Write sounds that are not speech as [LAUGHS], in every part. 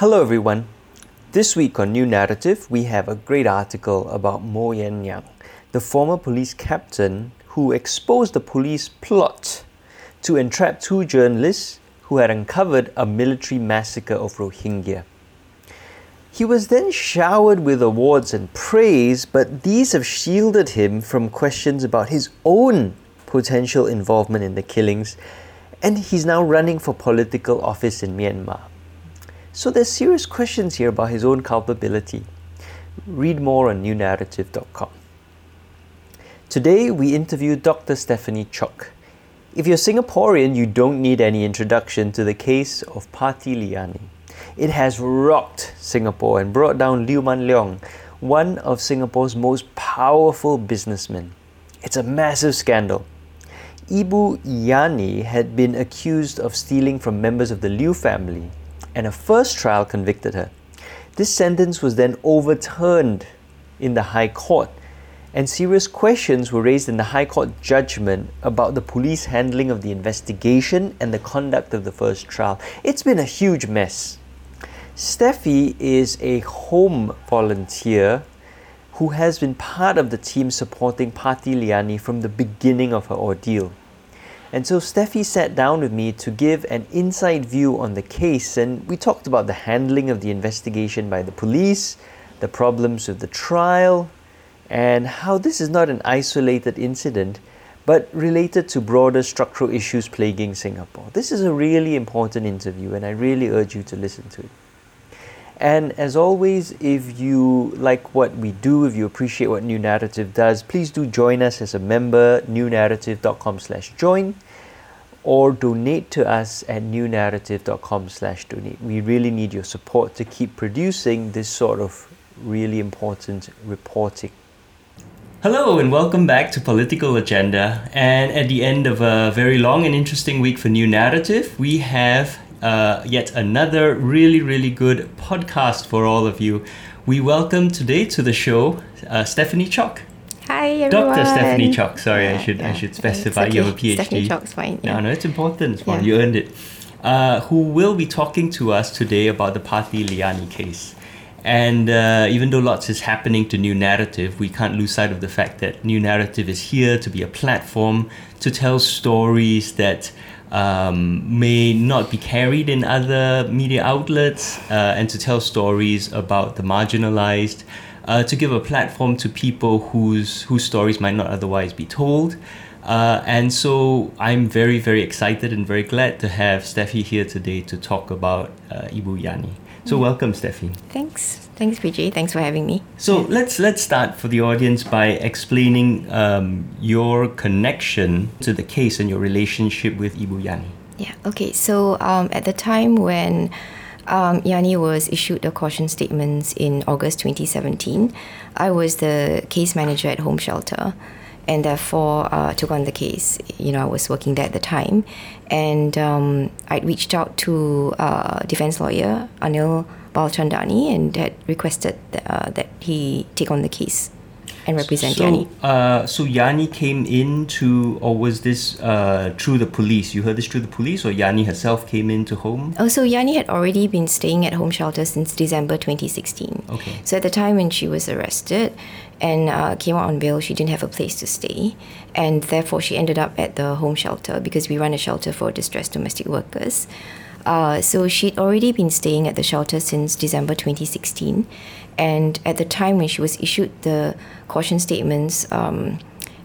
Hello, everyone. This week on New Naratif, we have a great article about Moe Yan Naing, the former police captain who exposed the police plot to entrap two journalists who had uncovered a military massacre of Rohingya. He was then showered with awards and praise, but these have shielded him from questions about his own potential involvement in the killings, and he's now running for political office in Myanmar. So there's serious questions here about his own culpability. Read more on newnaratif.com. Today we interview Dr. Stephanie Chok. If you're Singaporean, you don't need any introduction to the case of Parti Liyani. It has rocked Singapore and brought down Liew Mun Leong, one of Singapore's most powerful businessmen. It's a massive scandal. Ibu Yani had been accused of stealing from members of the Liew family and a first trial convicted her. This sentence was then overturned in the High Court, and serious questions were raised in the High Court judgment about the police handling of the investigation and the conduct of the first trial. It's been a huge mess. Steffi is a home volunteer who has been part of the team supporting Parti Liyani from the beginning of her ordeal. And so Steffi sat down with me to give an inside view on the case, and we talked about the handling of the investigation by the police, the problems with the trial, and how this is not an isolated incident, but related to broader structural issues plaguing Singapore. This is a really important interview, and I really urge you to listen to it. And as always, if you like what we do, if you appreciate what New Naratif does, please do join us as a member, newnaratif.com slash join, or donate to us at newnaratif.com slash donate. We really need your support to keep producing this sort of really important reporting. Hello and welcome back to Political Agenda. And at the end of a very long and interesting week for New Naratif, we have uh, yet another really, really good podcast for all of you. We welcome today to the show uh, Stephanie Chok. Hi everyone. Dr. Stephanie Chok. Sorry, yeah, I should yeah. I should specify okay. you have a PhD. Stephanie Chok's fine. Yeah. No, no, it's important. It's yeah. You earned it. Uh, who will be talking to us today about the Parti Liyani case. And uh, even though lots is happening to New Naratif, we can't lose sight of the fact that New Naratif is here to be a platform to tell stories that um, may not be carried in other media outlets uh, and to tell stories about the marginalized, uh, to give a platform to people whose, whose stories might not otherwise be told. Uh, and so I'm very, very excited and very glad to have Steffi here today to talk about uh, Ibu Yani. So mm. welcome, Steffi. Thanks. Thanks, PJ. Thanks for having me. So let's let's start for the audience by explaining um, your connection to the case and your relationship with Ibu Yani. Yeah. Okay. So um, at the time when um, Yani was issued the caution statements in August 2017, I was the case manager at Home Shelter and therefore uh, took on the case. You know, I was working there at the time, and um, I reached out to uh, defense lawyer Anil Balchandani and had requested that, uh, that he take on the case and represent so, Yani. Uh, so Yani came in to, or was this uh, through the police? You heard this through the police, or Yani herself came into home? Oh, so Yani had already been staying at home shelter since December 2016. Okay. So at the time when she was arrested and uh, came out on bail, she didn't have a place to stay, and therefore she ended up at the home shelter because we run a shelter for distressed domestic workers. Uh, so she'd already been staying at the shelter since December 2016. And at the time when she was issued the caution statements um,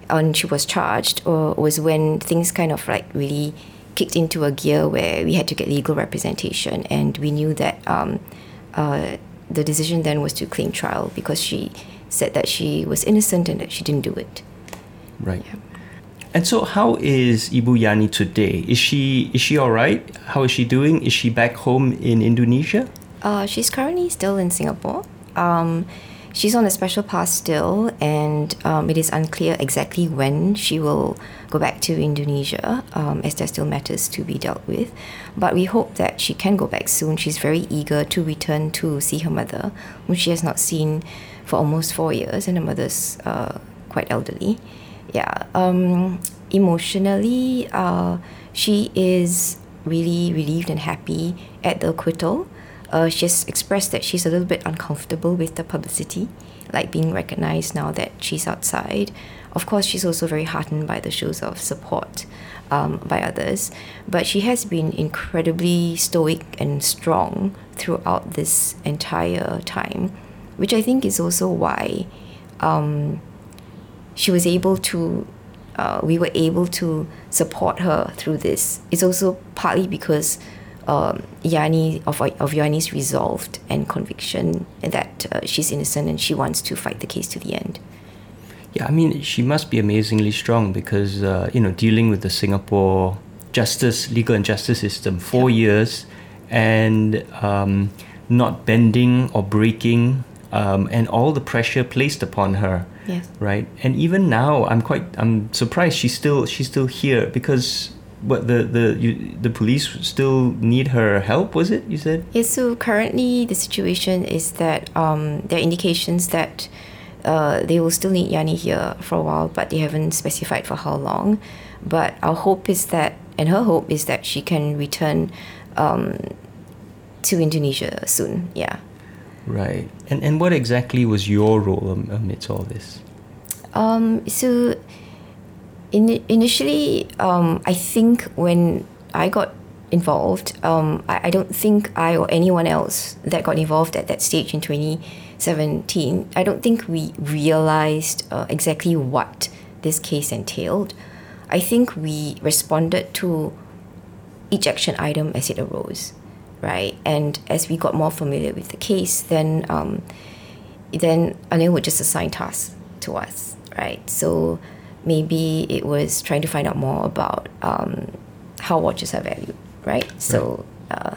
and she was charged, or was when things kind of like really kicked into a gear where we had to get legal representation. And we knew that um, uh, the decision then was to claim trial because she said that she was innocent and that she didn't do it. Right. Yeah. And so, how is Ibu Yani today? Is she is she all right? How is she doing? Is she back home in Indonesia? Uh, she's currently still in Singapore. Um, she's on a special pass still, and um, it is unclear exactly when she will go back to Indonesia, um, as there are still matters to be dealt with. But we hope that she can go back soon. She's very eager to return to see her mother, whom she has not seen for almost four years, and her mother's uh, quite elderly. Yeah um, emotionally uh, she is really relieved and happy at the acquittal. Uh, she's expressed that she's a little bit uncomfortable with the publicity, like being recognized now that she's outside. Of course, she's also very heartened by the shows of support um, by others, but she has been incredibly stoic and strong throughout this entire time, which I think is also why um, she was able to. Uh, we were able to support her through this. It's also partly because um, Yani of of Yani's resolved and conviction that uh, she's innocent and she wants to fight the case to the end. Yeah, I mean, she must be amazingly strong because uh, you know dealing with the Singapore justice, legal and justice system, four yeah. years, and um, not bending or breaking, um, and all the pressure placed upon her. Yes. Right, and even now, I'm quite I'm surprised she's still she's still here because but the the you, the police still need her help was it you said yes so currently the situation is that um, there are indications that uh, they will still need Yani here for a while but they haven't specified for how long but our hope is that and her hope is that she can return um, to Indonesia soon yeah right. And and what exactly was your role amidst all this? Um, so in, initially, um, I think when I got involved, um, I, I don't think I or anyone else that got involved at that stage in 2017, I don't think we realized uh, exactly what this case entailed. I think we responded to each action item as it arose, right? And as we got more familiar with the case, then um, then Anil would just assign tasks to us, right? So maybe it was trying to find out more about um, how watches are valued, right? So uh,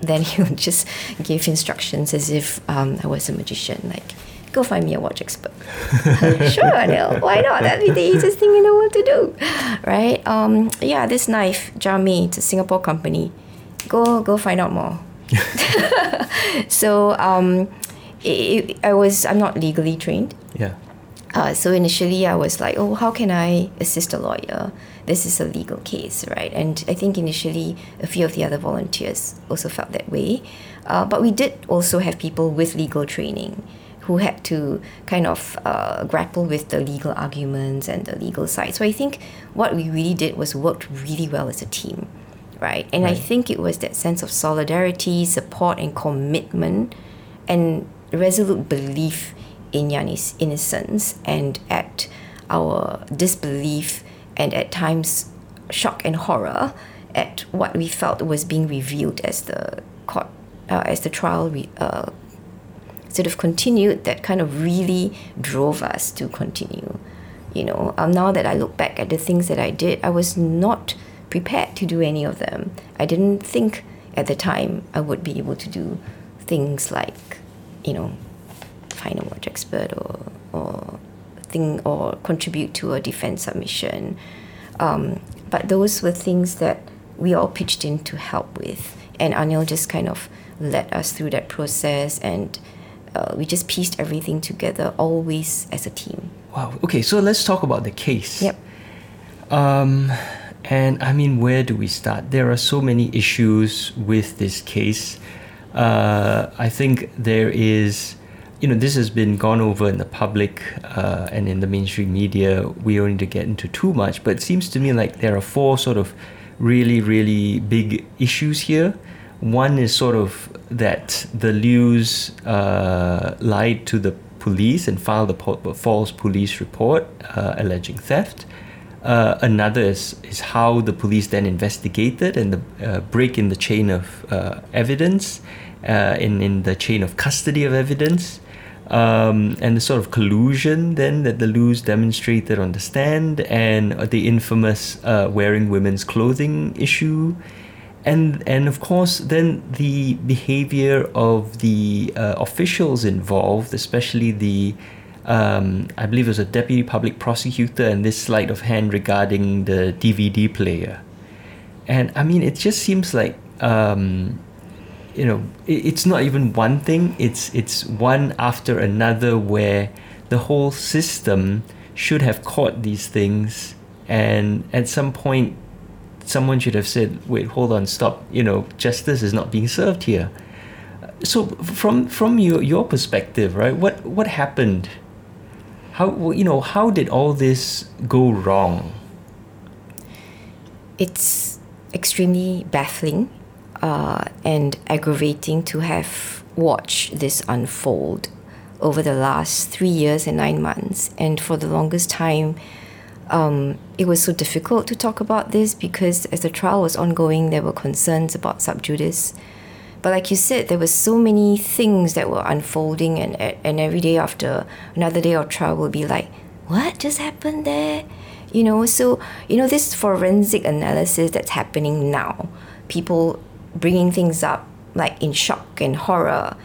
then [LAUGHS] he would just give instructions as if um, I was a magician, like, go find me a watch expert. [LAUGHS] sure, no, why not? That'd be the easiest thing in the world to do, right? Um, yeah, this knife, Jami, it's a Singapore company. Go, go find out more. [LAUGHS] so um, it, it, I was, I'm not legally trained. Yeah. Uh, so initially, I was like, oh, how can I assist a lawyer? This is a legal case, right? And I think initially, a few of the other volunteers also felt that way. Uh, but we did also have people with legal training who had to kind of uh, grapple with the legal arguments and the legal side. So I think what we really did was worked really well as a team, right? And right. I think it was that sense of solidarity, support, and commitment, and resolute belief in Yani's innocence and at our disbelief and at times shock and horror at what we felt was being revealed as the court uh, as the trial re- uh, sort of continued that kind of really drove us to continue you know um, now that i look back at the things that i did i was not prepared to do any of them i didn't think at the time i would be able to do things like you know find a watch expert or or think or contribute to a defense submission. Um, but those were things that we all pitched in to help with, and Anil just kind of led us through that process, and uh, we just pieced everything together, always as a team. Wow. Okay, so let's talk about the case. Yep. Um, and I mean, where do we start? There are so many issues with this case. Uh, I think there is you know, this has been gone over in the public uh, and in the mainstream media. We don't need to get into too much, but it seems to me like there are four sort of really, really big issues here. One is sort of that the Liew's uh, lied to the police and filed a false police report uh, alleging theft. Uh, another is, is how the police then investigated and the uh, break in the chain of uh, evidence, uh, in, in the chain of custody of evidence um, and the sort of collusion then that the Liews demonstrated on the stand, and the infamous uh, wearing women's clothing issue, and and of course then the behavior of the uh, officials involved, especially the. Um, I believe it was a deputy public prosecutor and this sleight of hand regarding the DVD player. And I mean, it just seems like um, you know it's not even one thing it's it's one after another where the whole system should have caught these things and at some point someone should have said wait hold on stop you know justice is not being served here so from from your your perspective, right? What what happened? How you know how did all this go wrong? It's extremely baffling uh, and aggravating to have watched this unfold over the last three years and nine months. And for the longest time, um, it was so difficult to talk about this because as the trial was ongoing, there were concerns about sub judice. But like you said, there were so many things that were unfolding, and, and every day after another day of trial will be like, what just happened there? You know, so, you know, this forensic analysis that's happening now, people bringing things up like in shock and horror.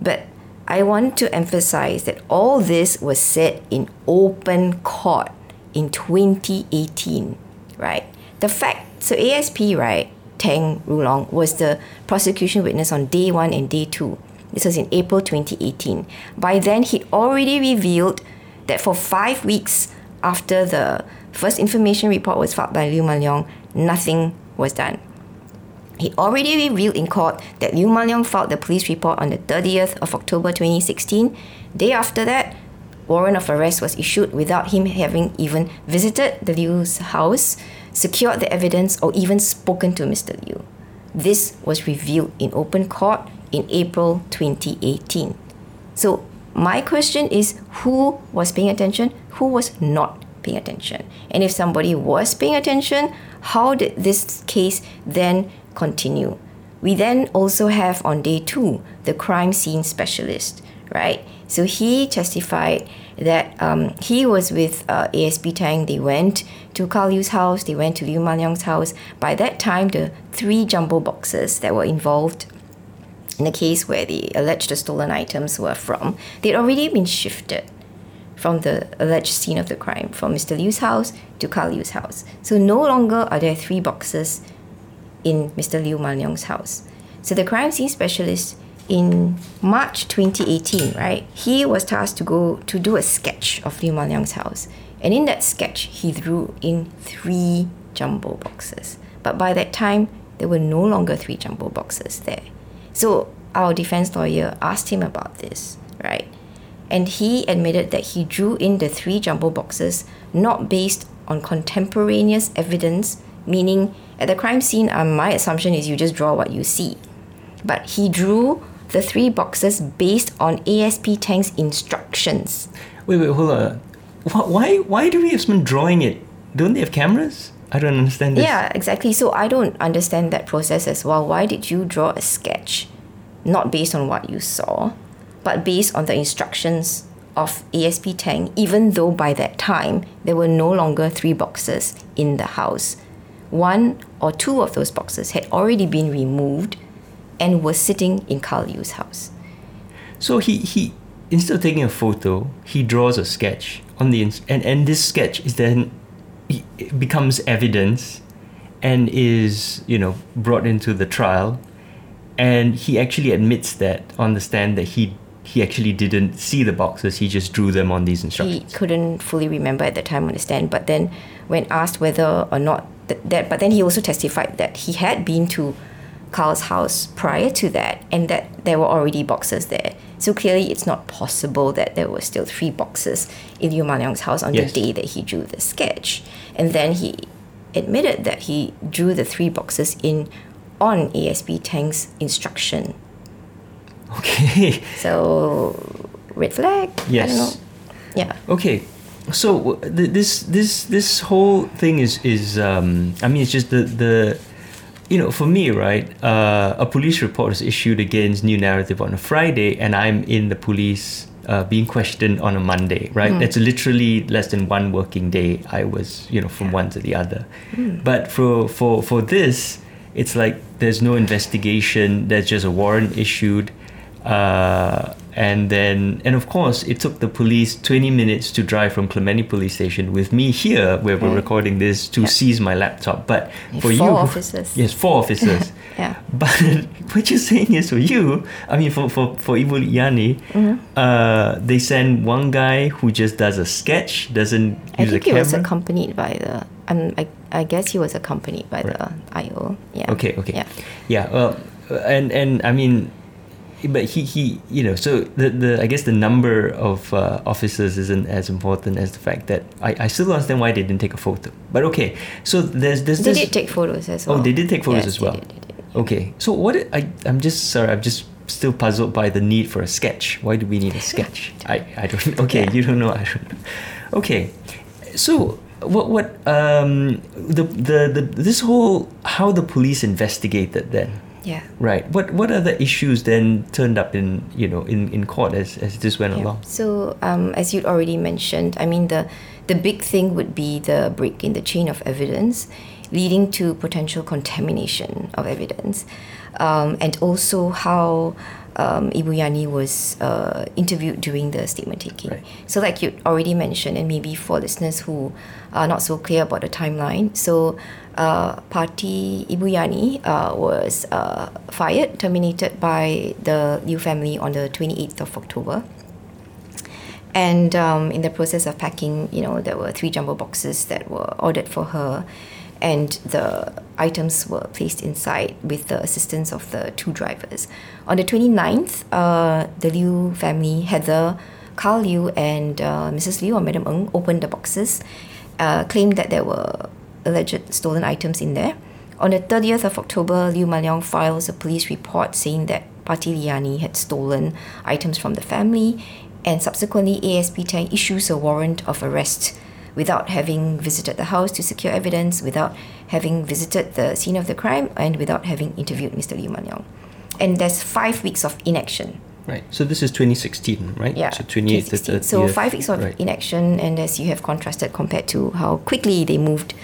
But I want to emphasize that all this was said in open court in 2018, right? The fact, so ASP, right, Tang Rulong was the prosecution witness on day one and day two. This was in April 2018. By then, he'd already revealed that for five weeks after the first information report was filed by Liew Mun Leong, nothing was done. He already revealed in court that Liew Mun Leong filed the police report on the 30th of October 2016. Day after that, warrant of arrest was issued without him having even visited the Liew's house, secured the evidence, or even spoken to Mr. Liu. This was revealed in open court in April 2018. So, my question is who was paying attention, who was not paying attention? And if somebody was paying attention, how did this case then continue? We then also have on day two the crime scene specialist, right? So he testified that um, he was with uh, ASP Tang. They went to Karl Liew's house, they went to Liew Mun Leong's house. By that time, the three jumbo boxes that were involved in the case where the alleged stolen items were from, they'd already been shifted from the alleged scene of the crime, from Mr. Liew's house to Karl Liew's house. So no longer are there three boxes in Mr. Liew Mun Leong's house. So the crime scene specialist in March 2018, right, he was tasked to go to do a sketch of Liew Mun Leong's house. And in that sketch, he drew in three jumbo boxes. But by that time, there were no longer three jumbo boxes there. So our defense lawyer asked him about this, right? And he admitted that he drew in the three jumbo boxes not based on contemporaneous evidence, meaning at the crime scene, um, my assumption is you just draw what you see. But he drew the three boxes based on ASP Tang's instructions. Wait, wait, hold on. Why, why do we have someone drawing it? Don't they have cameras? I don't understand this. Yeah, exactly. So I don't understand that process as well. Why did you draw a sketch, not based on what you saw, but based on the instructions of ASP Tang, even though by that time there were no longer three boxes in the house? One or two of those boxes had already been removed and was sitting in Karl Liew's house. So he, he instead of taking a photo, he draws a sketch on the ins- and and this sketch is then becomes evidence and is you know brought into the trial, and he actually admits that on the stand that he he actually didn't see the boxes. He just drew them on these instructions. He couldn't fully remember at the time on the stand, but then when asked whether or not that, that but then he also testified that he had been to Karl's house prior to that and that there were already boxes there. So clearly it's not possible that there were still three boxes in Liew Mun Leong's house on yes. the day that he drew the sketch. And then he admitted that he drew the three boxes in on ASP Tang's instruction. Okay. [LAUGHS] So red flag? Yes. Yeah. Okay. So this this this whole thing is is um, I mean it's just the the you know, for me, right, uh, a police report is issued against New Narrative on a Friday, and I'm in the police uh, being questioned on a Monday, right? Mm. It's literally less than one working day. I was, you know, from one to the other. Mm. But for for for this, it's like there's no investigation. There's just a warrant issued. Uh, and then and of course it took the police 20 minutes to drive from Clementi police station with me here where we're recording this to seize my laptop. But for four you officers. Yes four officers. [LAUGHS] Yeah. But [LAUGHS] what you're saying is for you I mean for for for Ibu Yani mm-hmm. uh, they send one guy who just does a sketch doesn't I use think a camera he was accompanied by the um, I, I guess he was accompanied by right. the IO yeah. Okay okay. Yeah. Yeah well and and I mean but he, he you know so the, the I guess the number of uh, officers isn't as important as the fact that I, I still don't understand why they didn't take a photo. But okay, so there's there's They this. did take photos as well. Oh, they did take photos Yes, as well. did, did. Okay, so what I I'm just sorry I'm just still puzzled by the need for a sketch. Why do we need a sketch? [LAUGHS] I I don't. Okay, Yeah. you don't know. I don't know. Okay, so what what um the the the this whole how the police investigated then. Yeah. Right. What what other issues then turned up in you know in, in court as, as this went Yeah. along? So, um, as you'd already mentioned, I mean the the big thing would be the break in the chain of evidence, leading to potential contamination of evidence, um, and also how um, Ibu Yani was uh, interviewed during the statement taking. Right. So, like you already mentioned, and maybe for listeners who are not so clear about the timeline, so uh, Parti Ibu Yani uh, was uh, fired, terminated by the Liew family on the 28th of October. And um, in the process of packing, you know, there were three jumbo boxes that were ordered for her, and the items were placed inside with the assistance of the two drivers. On the 29th, uh, the Liew family, Heather, Karl Liew, and uh, Mrs. Liew or Madam Ng opened the boxes, uh, claimed that there were alleged stolen items in there. On the 30th of October, Liew Mun Leong files a police report saying that Parti Liyani had stolen items from the family, and subsequently, ASP Tang issues a warrant of arrest without having visited the house to secure evidence, without having visited the scene of the crime, and without having interviewed Mr. Liew Mun Leong. And there's five weeks of inaction. Right. So this is 2016, right? Yeah, So 2016. So 30th. five weeks of right. inaction, and as you have contrasted compared to how quickly they moved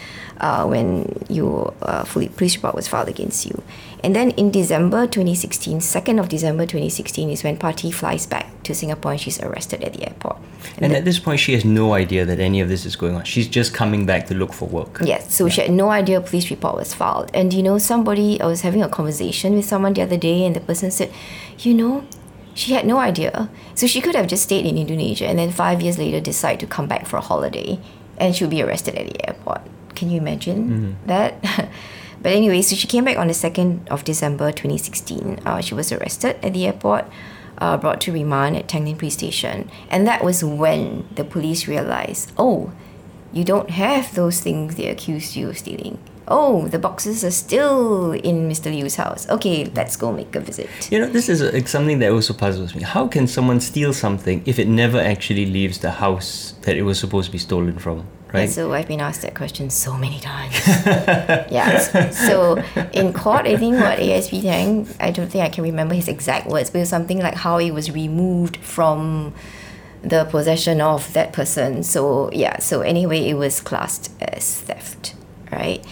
uh, when your uh, fully police report was filed against you. And then in December 2016, 2nd of December 2016 is when Parti flies back to Singapore and she's arrested at the airport. And the- at this point, she has no idea that any of this is going on. She's just coming back to look for work. Yes, so she had no idea a police report was filed. And you know, somebody, I was having a conversation with someone the other day, and the person said, you know, she had no idea. So she could have just stayed in Indonesia and then five years later decide to come back for a holiday and she'll be arrested at the airport. Can you imagine mm-hmm. that? [LAUGHS] but anyway, so she came back on the 2nd of December 2016. Uh, she was arrested at the airport, uh, brought to remand at Tanglin Police Station. And that was when the police realized, oh, you don't have those things they accused you of stealing. Oh, the boxes are still in Mr. Liew's house. Okay, let's go make a visit. You know, this is uh, something that also puzzles me. How can someone steal something if it never actually leaves the house that it was supposed to be stolen from? Right? So I've been asked that question so many times. [LAUGHS] yeah. So in court, I think what ASP Tang, I don't think I can remember his exact words, but it was something like how it was removed from the possession of that person. So yeah. So anyway, it was classed as theft, right?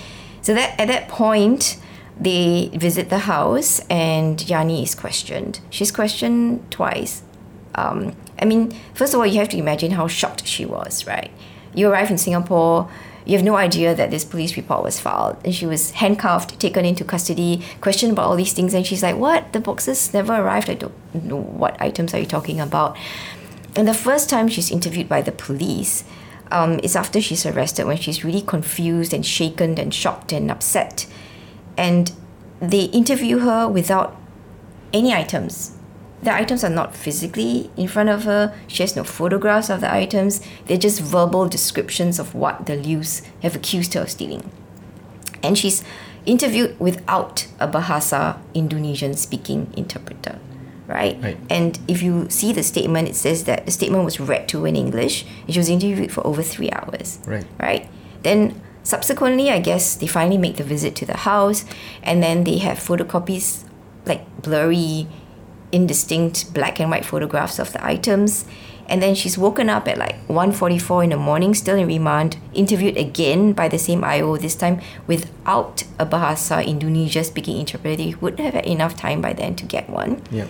So that at that point. They visit the house and Yani is questioned. She's questioned twice um, I mean, first of all, you have to imagine how shocked she was, right? You arrive in Singapore, you have no idea that this police report was filed, and she was handcuffed, taken into custody, questioned about all these things, and she's like, "What? The boxes never arrived. I don't know what items are you talking about." And the first time she's interviewed by the police um, is after she's arrested, when she's really confused and shaken and shocked and upset, and they interview her without any items the items are not physically in front of her. She has no photographs of the items. They're just verbal descriptions of what the Liews have accused her of stealing. And she's interviewed without a Bahasa Indonesian speaking interpreter, right? Right. And if you see the statement, it says that the statement was read to her in English and she was interviewed for over three hours Right. right? Then subsequently, I guess they finally make the visit to the house, and then they have photocopies, like blurry, indistinct black and white photographs of the items. And then she's woken up at like 1.44 in the morning, still in remand, interviewed again by the same IO, this time without a Bahasa Indonesia speaking interpreter. They would have had enough time by then to get one. Yeah.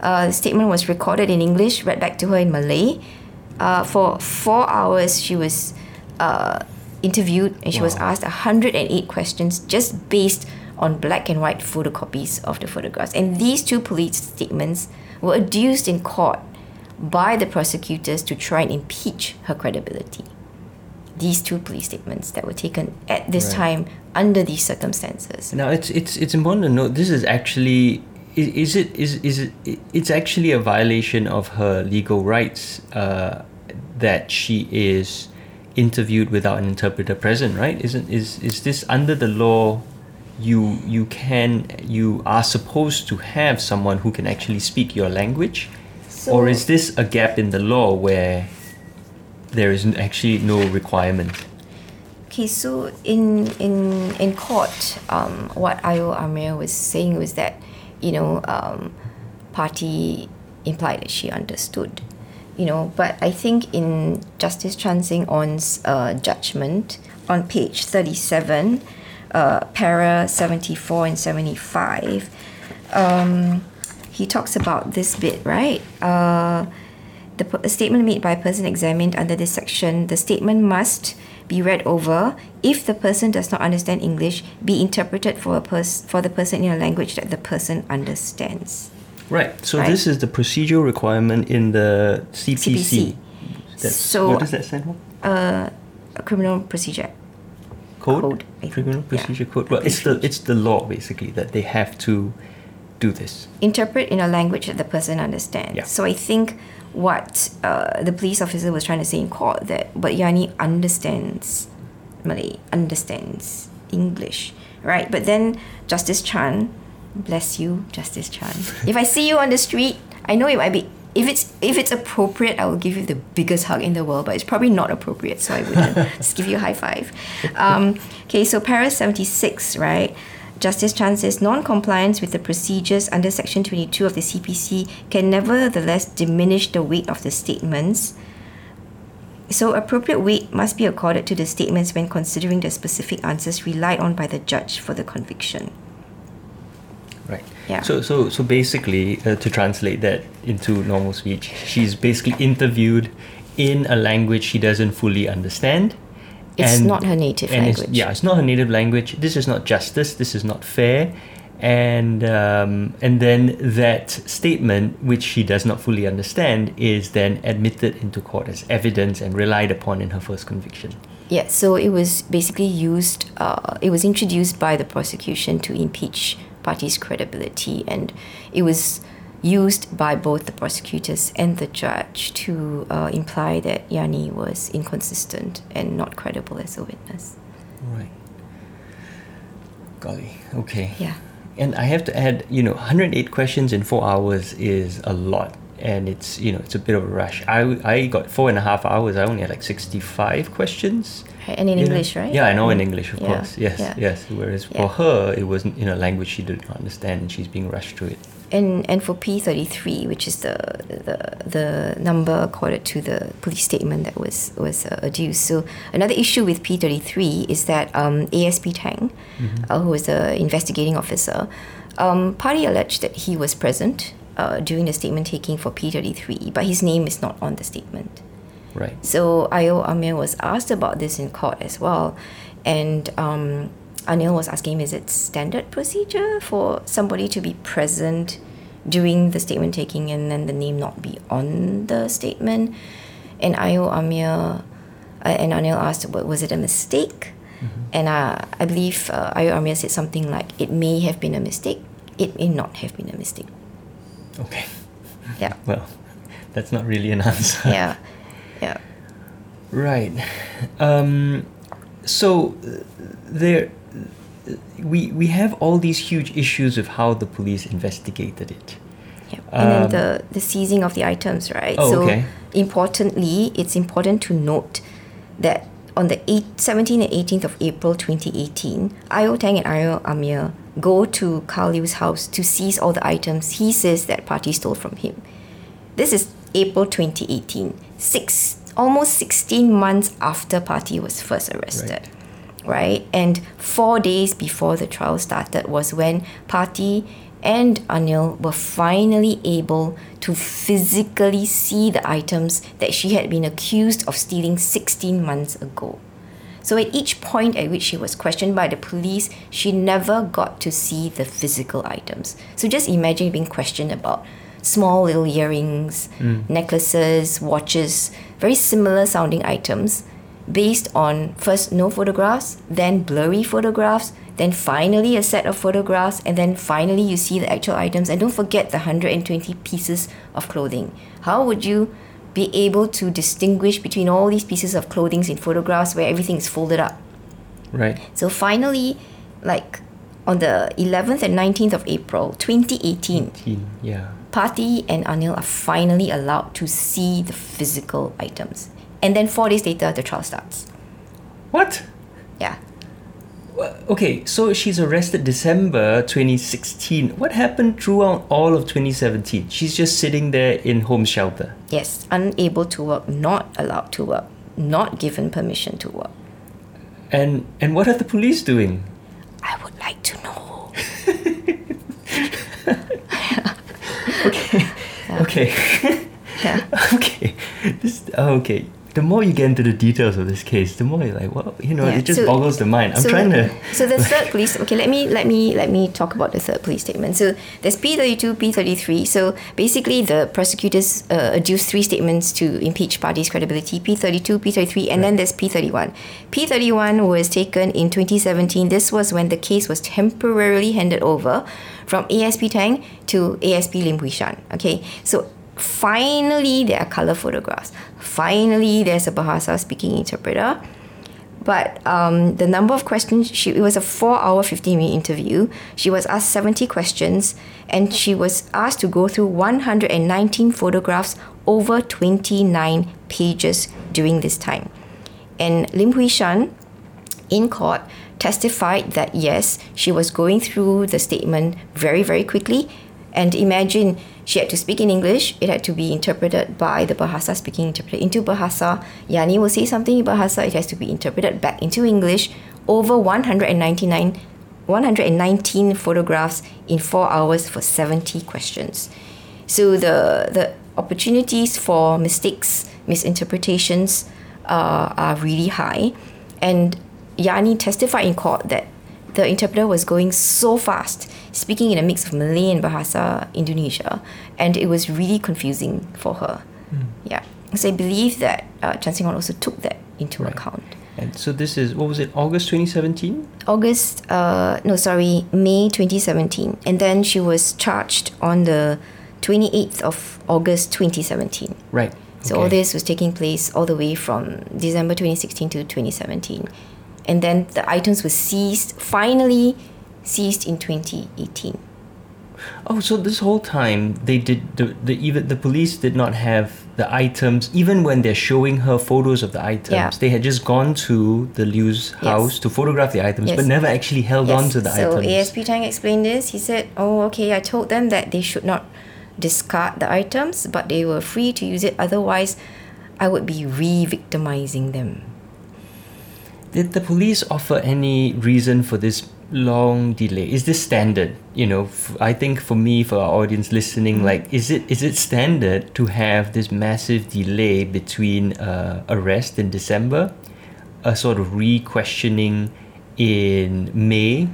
Uh, the statement was recorded in English, read back to her in Malay. Uh, for four hours, she was uh, interviewed and she was Wow. asked 108 questions just based on black and white photocopies of the photographs. And these two police statements were adduced in court by the prosecutors to try and impeach her credibility. These two police statements that were taken at this Right. time under these circumstances. Now it's it's it's important to note this is actually is, is it is is it it's actually a violation of her legal rights uh, that she is interviewed without an interpreter present right isn't is is this under the law you you can you are supposed to have someone who can actually speak your language or is this a gap in the law where there is actually no requirement Okay, so in in in court, um, what IO Amir was saying was that, you know, um, Parti implied that she understood, you know. But I think in Justice Chan Seng Onn's uh, judgment on page thirty-seven, uh, para seventy-four and seventy-five, um, he talks about this bit, right? Uh, the p- statement made by a person examined under this section, the statement must be read over. If the person does not understand English, be interpreted for a pers- for the person in a language that the person understands. right so Right. this is the procedural requirement in the cpc, CPC. So- what does that stand for Uh, a criminal procedure. Code, Code, criminal Yeah. procedure code well it's the it's the law basically that they have to do this interpret in a language that the person understands. Yeah. So I think what uh, the police officer was trying to say in court that but Yani understands Malay, understands English, right? But then Justice Chan, bless you, Justice Chan. [LAUGHS] if I see you on the street, I know it might be if it's if it's appropriate, I will give you the biggest hug in the world. But it's probably not appropriate, so I wouldn't [LAUGHS] just give you a high five. Um, okay, so Paris seventy six, right? Justice Chan says non-compliance with the procedures under Section 22 of the CPC can nevertheless diminish the weight of the statements. So appropriate weight must be accorded to the statements when considering the specific answers relied on by the judge for the conviction. Yeah. So so so basically, uh, to translate that into normal speech, she's basically interviewed in a language she doesn't fully understand. It's not her native and it's- language. yeah, it's not her native language. This is not justice. This is not fair. And um, and then that statement, which she does not fully understand, is then admitted into court as evidence and relied upon in her first conviction. Yeah, so it was basically used, uh, it was introduced by the prosecution to impeach Parti's credibility, and it was used by both the prosecutors and the judge to uh, imply that Yani was inconsistent and not credible as a witness. Right. Golly. Okay. Yeah. And I have to add, you know, 108 questions in four hours is a lot. And it's, you know, it's a bit of a rush. I, I got four and a half hours. I only had like 65 questions. And in you know. English, right? Yeah, I know in English, of Yeah, course. Yes, yeah. yes. Whereas for her, it was in a language she did not understand and she's being rushed through it. and and for P thirty three, which is the, the the number accorded to the police statement that was was uh, adduced. So another issue with P thirty three is that um, ASP Tang, uh, who was the investigating officer, um, Parti alleged that he was present uh, during the statement taking for P thirty three, but his name is not on the statement. Right. So IO Amir was asked about this in court as well, and um, Anil was asking is it standard procedure for somebody to be present during the statement taking and then the name not be on the statement? And IO Amir uh, and Anil asked, "Wa- was it a mistake? And uh, I believe uh, IO Amir said something like, it may have been a mistake, it may not have been a mistake. Okay. Yeah, [LAUGHS] Well, that's not really an answer. yeah, yeah. Right. Um, so there, we we have all these huge issues of how the police investigated it. Yeah. And then Um, the, the seizing of the items, right? Oh, so okay. importantly, it's important to note that on the 8, 17th and 18th of April 2018, IO Tang and IO Amir go to Karl Liew's house to seize all the items he says that Parti stole from him. This is April 2018, six almost 16 months after Parti was first arrested right? And four days before the trial started was when Parti and Anil were finally able to physically see the items that she had been accused of stealing 16 months ago. So at each point at which she was questioned by the police, she never got to see the physical items. So just imagine being questioned about small little earrings, hmm. necklaces, watches, very similar sounding items based on first no photographs, then blurry photographs, then finally a set of photographs, and then finally you see the actual items. And don't forget the 120 pieces of clothing. How would you be able to distinguish between all these pieces of clothing in photographs where everything is folded up? Right. So finally, like on the 11th and 19th of April 2018, Teen, Yeah. Parti and Anil are finally allowed to see the physical items. And then four days later, the trial starts. What? Yeah. Okay, so she's arrested December 2016. What happened throughout all of 2017? She's just sitting there in home shelter. Yes, unable to work, not allowed to work, not given permission to work. And and what are the police doing? I would like to know. [LAUGHS] [LAUGHS] [LAUGHS] Okay. Yeah. [LAUGHS] okay. This oh, okay. The more you get into the details of this case, the more you're like, well, you know, Yeah, it just so- boggles the mind. I'm so, trying to [LAUGHS] So the third police. Okay, let me let me let me talk about the third police statement. So there's P thirty two, P thirty three. So basically, the prosecutors uh, adduced three statements to impeach Parti's credibility: P thirty two, P thirty three, and then there's P thirty one. P thirty one was taken in twenty seventeen. This was when the case was temporarily handed over from ASP Tang to ASP Lim Hui Shan. Okay, so finally there are color photographs. Finally, there's a Bahasa speaking interpreter. But um, the number of questions, she, it was a four hour, 15 minute interview. She was asked 70 questions and she was asked to go through 119 photographs over 29 pages during this time. And Lim Hui Shan, in court, testified that yes, she was going through the statement very, very quickly. And imagine she had to speak in English, it had to be interpreted by the Bahasa speaking interpreter into Bahasa. Yani will say something in Bahasa, it has to be interpreted back into English. Over 199, 119 photographs in four hours for 70 questions. So the, the opportunities for mistakes, misinterpretations uh, are really high. And Yani testified in court that the interpreter was going so fast, speaking in a mix of Malay and Bahasa Indonesia, and it was really confusing for her. Yeah. So I believe that uh, Chan Seng Onn also took that into account. And so this is what was it? August 2017. August, uh, no, sorry, May 2017. And then she was charged on the 28th of August 2017. Right. So all this was taking place all the way from December 2016 to 2017. And then the items were seized, finally seized in 2018. Oh, so this whole time they did the, the even the police did not have the items even when they're showing her photos of the items. Yeah. They had just gone to the Liew's house to photograph the items, but never actually held on to the items. so items. ASP Tang explained this. He said, "Oh, okay. I told them that they should not discard the items, but they were free to use it. Otherwise, I would be re-victimizing them." Did the police offer any reason for this long delay? Is this standard? You know, f- I think for me, for our audience listening, Mm-hmm. like, is it is it standard to have this massive delay between uh, arrest in December, a sort of re-questioning in May,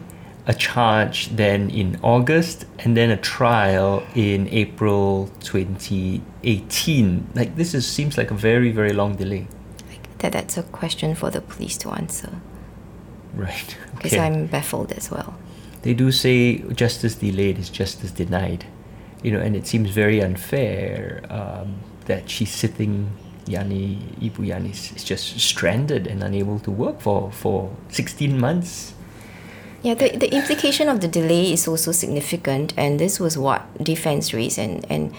a charge then in August, and then a trial in April 2018? Like, this is seems like a very very long delay. That that's a question for the police to answer Right. [LAUGHS] because I'm baffled as well. they do say justice delayed is justice denied you know and it seems very unfair um, that she's sitting yani ibu yani is is just stranded and unable to work for for 16 months Yeah, the, the implication of the delay is also significant, and this was what defense raised and, and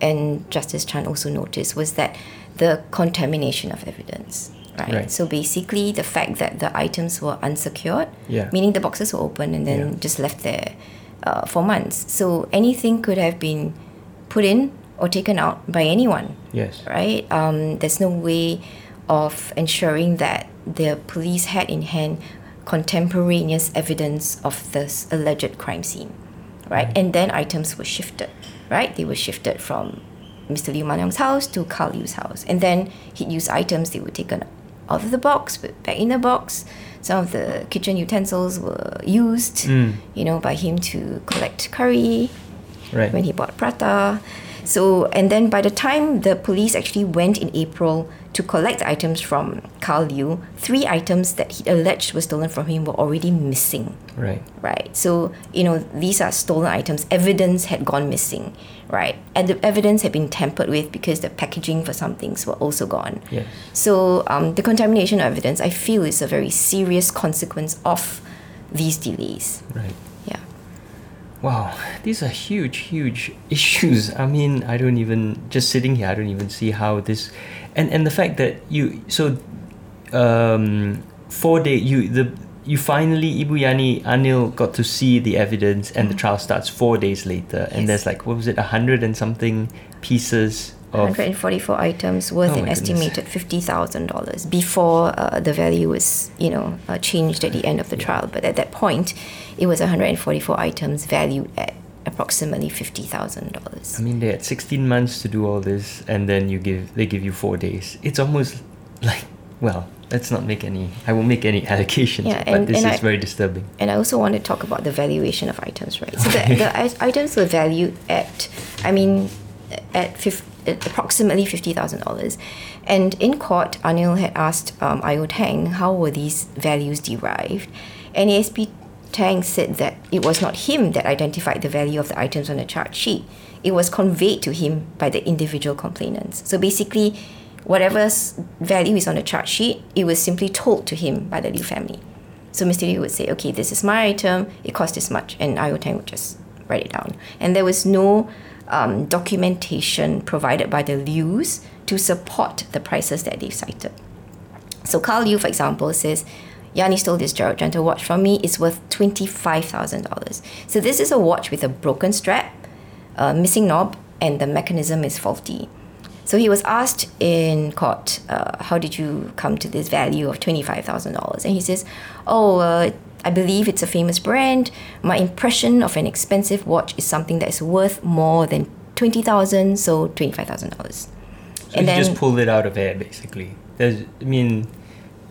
and Justice Chan also noticed was that the contamination of evidence. Right. Right. So basically, the fact that the items were unsecured, Yeah. meaning the boxes were open and then Yeah. just left there uh, for months. So anything could have been put in or taken out by anyone yes right? Um, there's no way of ensuring that the police had in hand contemporaneous evidence of this alleged crime scene, right? And then items were shifted, right? They were shifted from Mr. Liew Mun Leong's house to Karl Liew's house. And then he'd use items, they were taken out of the box, put back in the box. Some of the kitchen utensils were used, Mm. you know, by him to collect curry right when he bought prata. So, and then by the time the police actually went in April to collect items from Karl Liew, three items that he alleged were stolen from him were already missing. Right. Right. So, you know, these are stolen items. Evidence had gone missing, right? And the evidence had been tampered with because the packaging for some things were also gone. Yes. So, um, the contamination of evidence, I feel, is a very serious consequence of these delays. Right. Yeah. Wow, these are huge, huge [LAUGHS] issues. I mean, I don't even just sitting here. I don't even see how this, and and the fact that you so, um, four day you the you finally Ibu Yani Anil got to see the evidence, and the trial starts four days later, and Yes. there's like what was it, a hundred and something pieces of 144 items worth Oh an estimated $50,000 before uh, the value was, you know, uh, changed at the end of the trial. But at that point, it was 144 items valued at approximately $50,000. I mean, they had 16 months to do all this, and then you give they give you four days. It's almost like, well, let's not make any. I won't make any [LAUGHS] allocations, Yeah, but and- this and is I- very disturbing. And I also want to talk about the valuation of items, right? So the, [LAUGHS] the items were valued at, I mean, at, fif- at approximately fifty thousand dollars. And in court, Anil had asked um, IO Tang how were these values derived, and ASP Tang said that it was not him that identified the value of the items on the chart sheet. It was conveyed to him by the individual complainants. So basically, whatever value is on the chart sheet, it was simply told to him by the Liew family. So Mr. Liew would say, okay, this is my item, it cost this much, and IO Tang would just write it down. And there was no um, documentation provided by the Liews to support the prices that they've cited. So Karl Liew, for example, says, Yani stole this Gerald Genta watch from me. It's worth $25,000. So this is a watch with a broken strap, a missing knob, and the mechanism is faulty. So he was asked in court, uh, how did you come to this value of $25,000? And he says, oh, uh, I believe it's a famous brand. My impression of an expensive watch is something that is worth more than 20000 so $25,000. So he just pulled it out of air, basically. There's, I mean,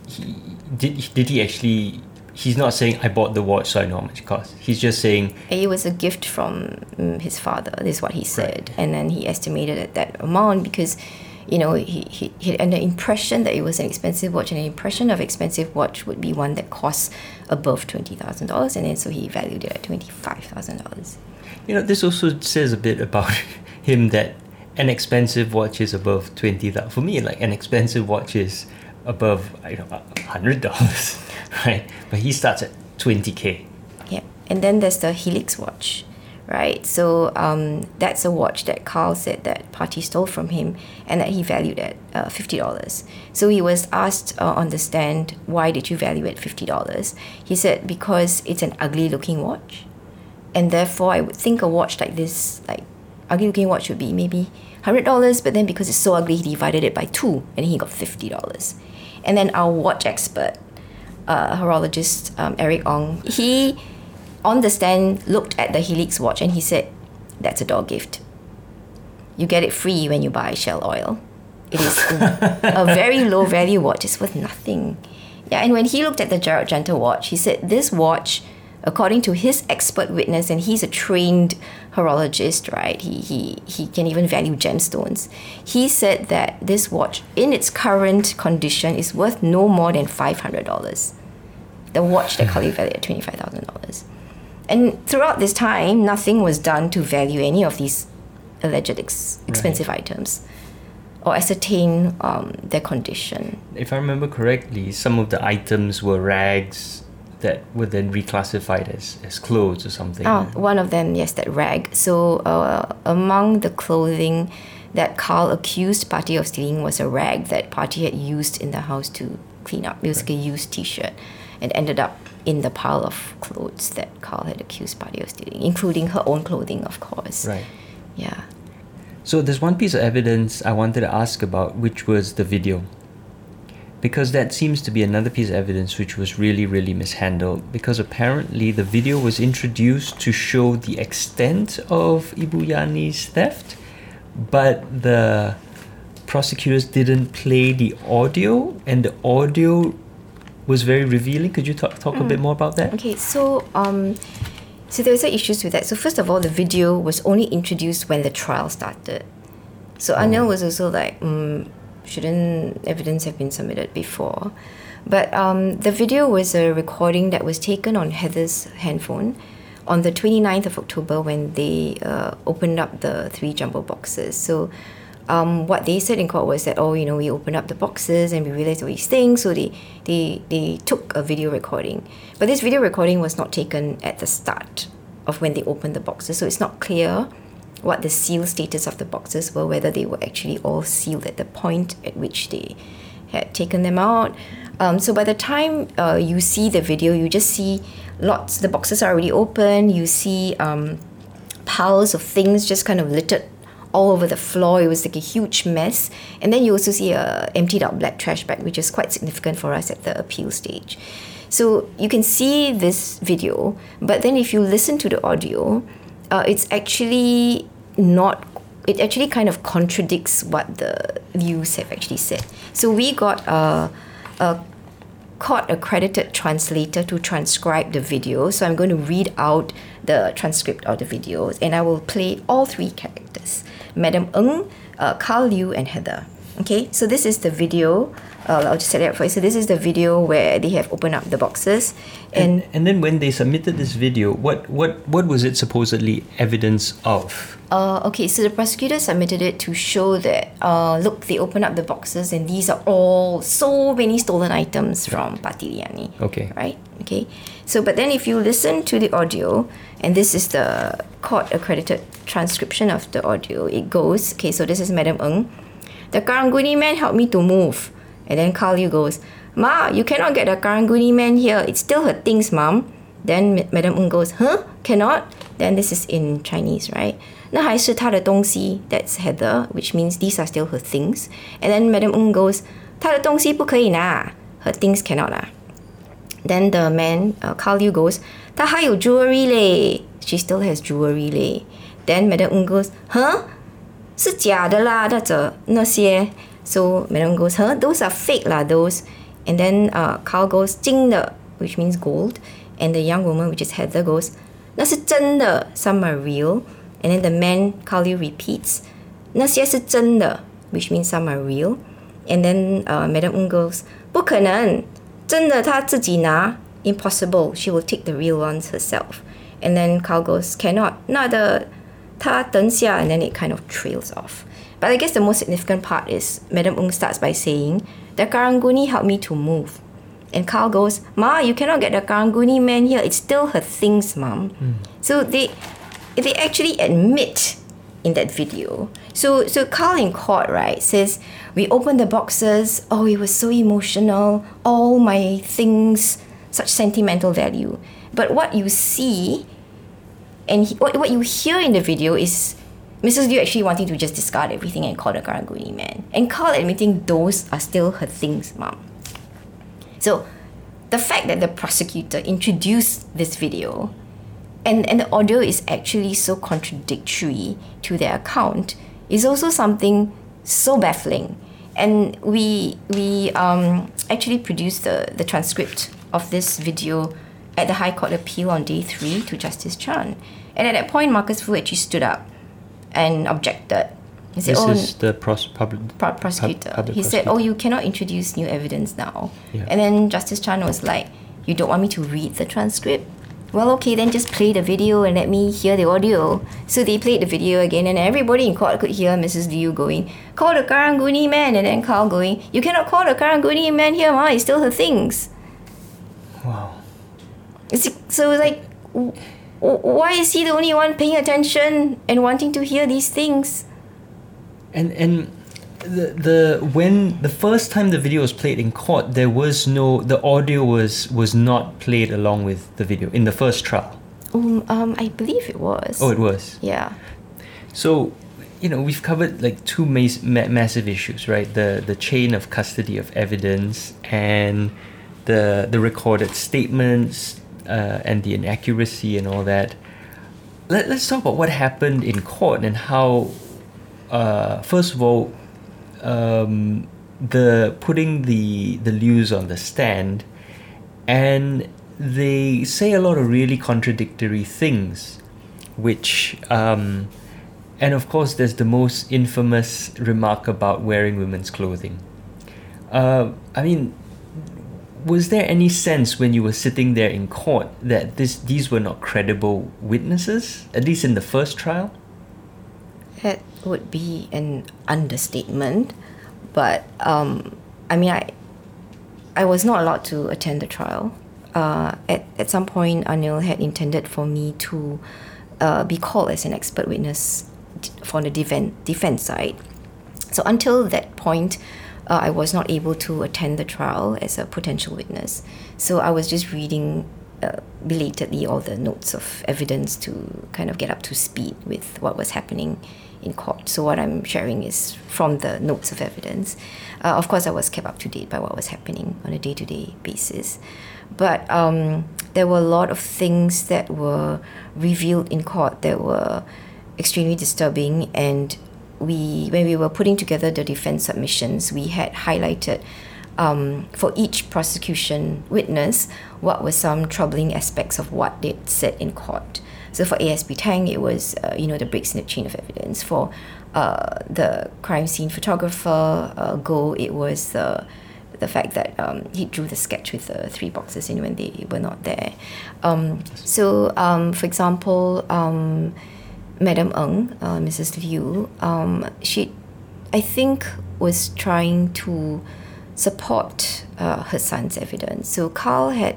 he, did did he actually? He's not saying I bought the watch, so I know how much it costs. He's just saying It was a gift from mm, his father. This is what he said, and then he estimated at that amount because, you know, he, he, he had an impression that it was an expensive watch, and an impression of expensive watch would be one that costs above twenty thousand dollars, and then so he valued it at twenty five thousand dollars. You know, this also says a bit about [LAUGHS] him that an expensive watch is above twenty thousand. For me, like an expensive watch is above hundred dollars, [LAUGHS] right? But he starts at twenty k. Yeah, and then there's the Helix watch, right? So um, that's a watch that Karl said that Parti stole from him, and that he valued at uh, fifty dollars. So he was asked uh, on the stand, "Why did you value it fifty dollars?" He said, "Because it's an ugly-looking watch, and therefore I would think a watch like this, like ugly-looking watch, would be maybe hundred dollars. But then because it's so ugly, he divided it by two, and he got fifty dollars." And then our watch expert, uh, horologist um, Eric Ong, he on the stand looked at the Helix watch and he said, "That's a dog gift. You get it free when you buy Shell oil. It is [LAUGHS] a, very low value watch. It's worth nothing." Yeah, and when he looked at the Gerald Genta watch, he said, "This watch." According to his expert witness, and he's a trained horologist, right? He, he, he can even value gemstones. He said that this watch, in its current condition, is worth no more than $500 the watch that Khalid valued at twenty five thousand dollars. And throughout this time, nothing was done to value any of these alleged ex- expensive items or ascertain um, their condition. If I remember correctly, some of the items were rags that were then reclassified as, as clothes or something. Oh, one of them, yes, that rag. So uh, among the clothing that Karl accused Parti of stealing was a rag that Parti had used in the house to clean up. It was like a used T-shirt, and ended up in the pile of clothes that Karl had accused Parti of stealing, including her own clothing, of course. Right. Yeah. So there's one piece of evidence I wanted to ask about, which was the video. Because that seems to be another piece of evidence which was really, really mishandled. Because apparently the video was introduced to show the extent of Ibu Yani's theft, but the prosecutors didn't play the audio, and the audio was very revealing. Could you talk, talk a bit more about that? Okay, so um, So there were some issues with that. So first of all, the video was only introduced when the trial started. So Anil was also like, mm, shouldn't evidence have been submitted before? But um, the video was a recording that was taken on Heather's handphone on the 29th of October when they uh, opened up the three jumbo boxes. So um, what they said in court was that, oh, you know, we opened up the boxes and we realized all these things. So they, they, they took a video recording. But this video recording was not taken at the start of when they opened the boxes. So it's not clear what the seal status of the boxes were, whether they were actually all sealed at the point at which they had taken them out. Um, so by the time uh, you see the video, you just see lots, the boxes are already open. You see um, piles of things just kind of littered all over the floor. It was like a huge mess. And then you also see a emptied out black trash bag, which is quite significant for us at the appeal stage. So you can see this video, but then if you listen to the audio, uh, it's actually not. It actually kind of contradicts what the views have actually said. So we got a, a court accredited translator to transcribe the video. So I'm going to read out the transcript of the videos and I will play all three characters Madam Ng, uh, Karl Liew, and Heather. Okay, so this is the video. Uh, I'll just set it up for you. So this is the video where they have opened up the boxes, and And, and then when they submitted this video, what, what, what was it supposedly evidence of? Uh, okay, so the prosecutor submitted it to show that, uh, look, they opened up the boxes and these are all so many stolen items from Parti Liyani. Okay. Right? Okay. So, but then if you listen to the audio, and this is the court accredited transcription of the audio, it goes, okay, so this is Madam Ng. The Karanguni man helped me to move. And then Carly goes, Ma, you cannot get the Karanguni man here. It's still her things, Mom. Then Madam Ng goes, Huh? Cannot? Then this is in Chinese, right? 那还是她的东西, that's Heather, which means these are still her things. And then Madam Ng goes, 她的东西不可以拿, her things cannot 拿. Then the man, uh, Karl Liew goes, jewelry 嘞, she still has jewelry 嘞. Then Madam Ng goes, Huh? 是假的啦，那这那些。so madam goes, huh? Those are fake lah, those. And then uh, Karl goes, 金的, which means gold. And the young woman, which is Heather, goes, 那是真的. Some are real. And then the man, Carly repeats, 那些是真的, which means some are real. And then uh, Madam Ng goes, 不可能,真的她自己拿. impossible, she will take the real ones herself. And then Karl goes, cannot, 那的,她等下, and then it kind of trails off. But I guess the most significant part is Madam Ng starts by saying, the Karanguni helped me to move. And Karl goes, Ma, you cannot get the Karanguni man here. It's still her things, Mom. Hmm. So they they actually admit in that video. So so Karl in court, right, says, We opened the boxes, oh it was so emotional, all my things, such sentimental value. But what you see and he, what, what you hear in the video is Mrs. Liew actually wanting to just discard everything and call the Karanguni man. And Karl admitting those are still her things, mom. So the fact that the prosecutor introduced this video and, and the audio is actually so contradictory to their account is also something so baffling. And we we um, actually produced the, the transcript of this video at the High Court appeal on day three to Justice Chan. And at that point, Marcus Foo actually stood up and objected. He said, This "Oh, is the pros- public, pro- prosecutor. pub- he said, "Oh, you cannot introduce new evidence now." Yeah. And then Justice Chan was like, "You don't want me to read the transcript? Well, okay, then just play the video and let me hear the audio." So they played the video again, and everybody in court could hear Mrs. Liew going, "Call the Karanguni man," and then Karl going, "You cannot call the Karanguni man here, ma. It's still her things." Wow. It's, so like, why is he the only one paying attention and wanting to hear these things? And and the the when the first time the video was played in court, there was no the audio was was not played along with the video in the first trial. Um, um, I believe it was. Oh, it was. yeah. So, you know, we've covered like two mas- ma- massive issues, right? The the chain of custody of evidence and the the recorded statements uh, and the inaccuracy and all that. Let, let's talk about what happened in court and how, uh, first of all, um, the putting the the Liews on the stand and they say a lot of really contradictory things, which, um, and of course, there's the most infamous remark about wearing women's clothing. Uh, I mean, was there any sense when you were sitting there in court that this these were not credible witnesses, at least in the first trial? That would be an understatement, but um, I mean, I I was not allowed to attend the trial. Uh, at at some point, Anil had intended for me to uh, be called as an expert witness for the defense defense side. So until that point, uh, I was not able to attend the trial as a potential witness. So I was just reading uh, belatedly all the notes of evidence to kind of get up to speed with what was happening in court. So what I'm sharing is from the notes of evidence. Uh, of course, I was kept up to date by what was happening on a day-to-day basis, but um, there were a lot of things that were revealed in court that were extremely disturbing and we when we were putting together the defense submissions, we had highlighted um, for each prosecution witness what were some troubling aspects of what they said in court. So for ASP Tang, it was uh, you know the breaks in the chain of evidence. For uh, the crime scene photographer uh, Go, it was the the fact that um, he drew the sketch with the three boxes in when they were not there. Um, so, um, for example, um, Madam Ng, uh, Mrs. Liew, um, she, I think, was trying to support uh, her son's evidence. So Karl had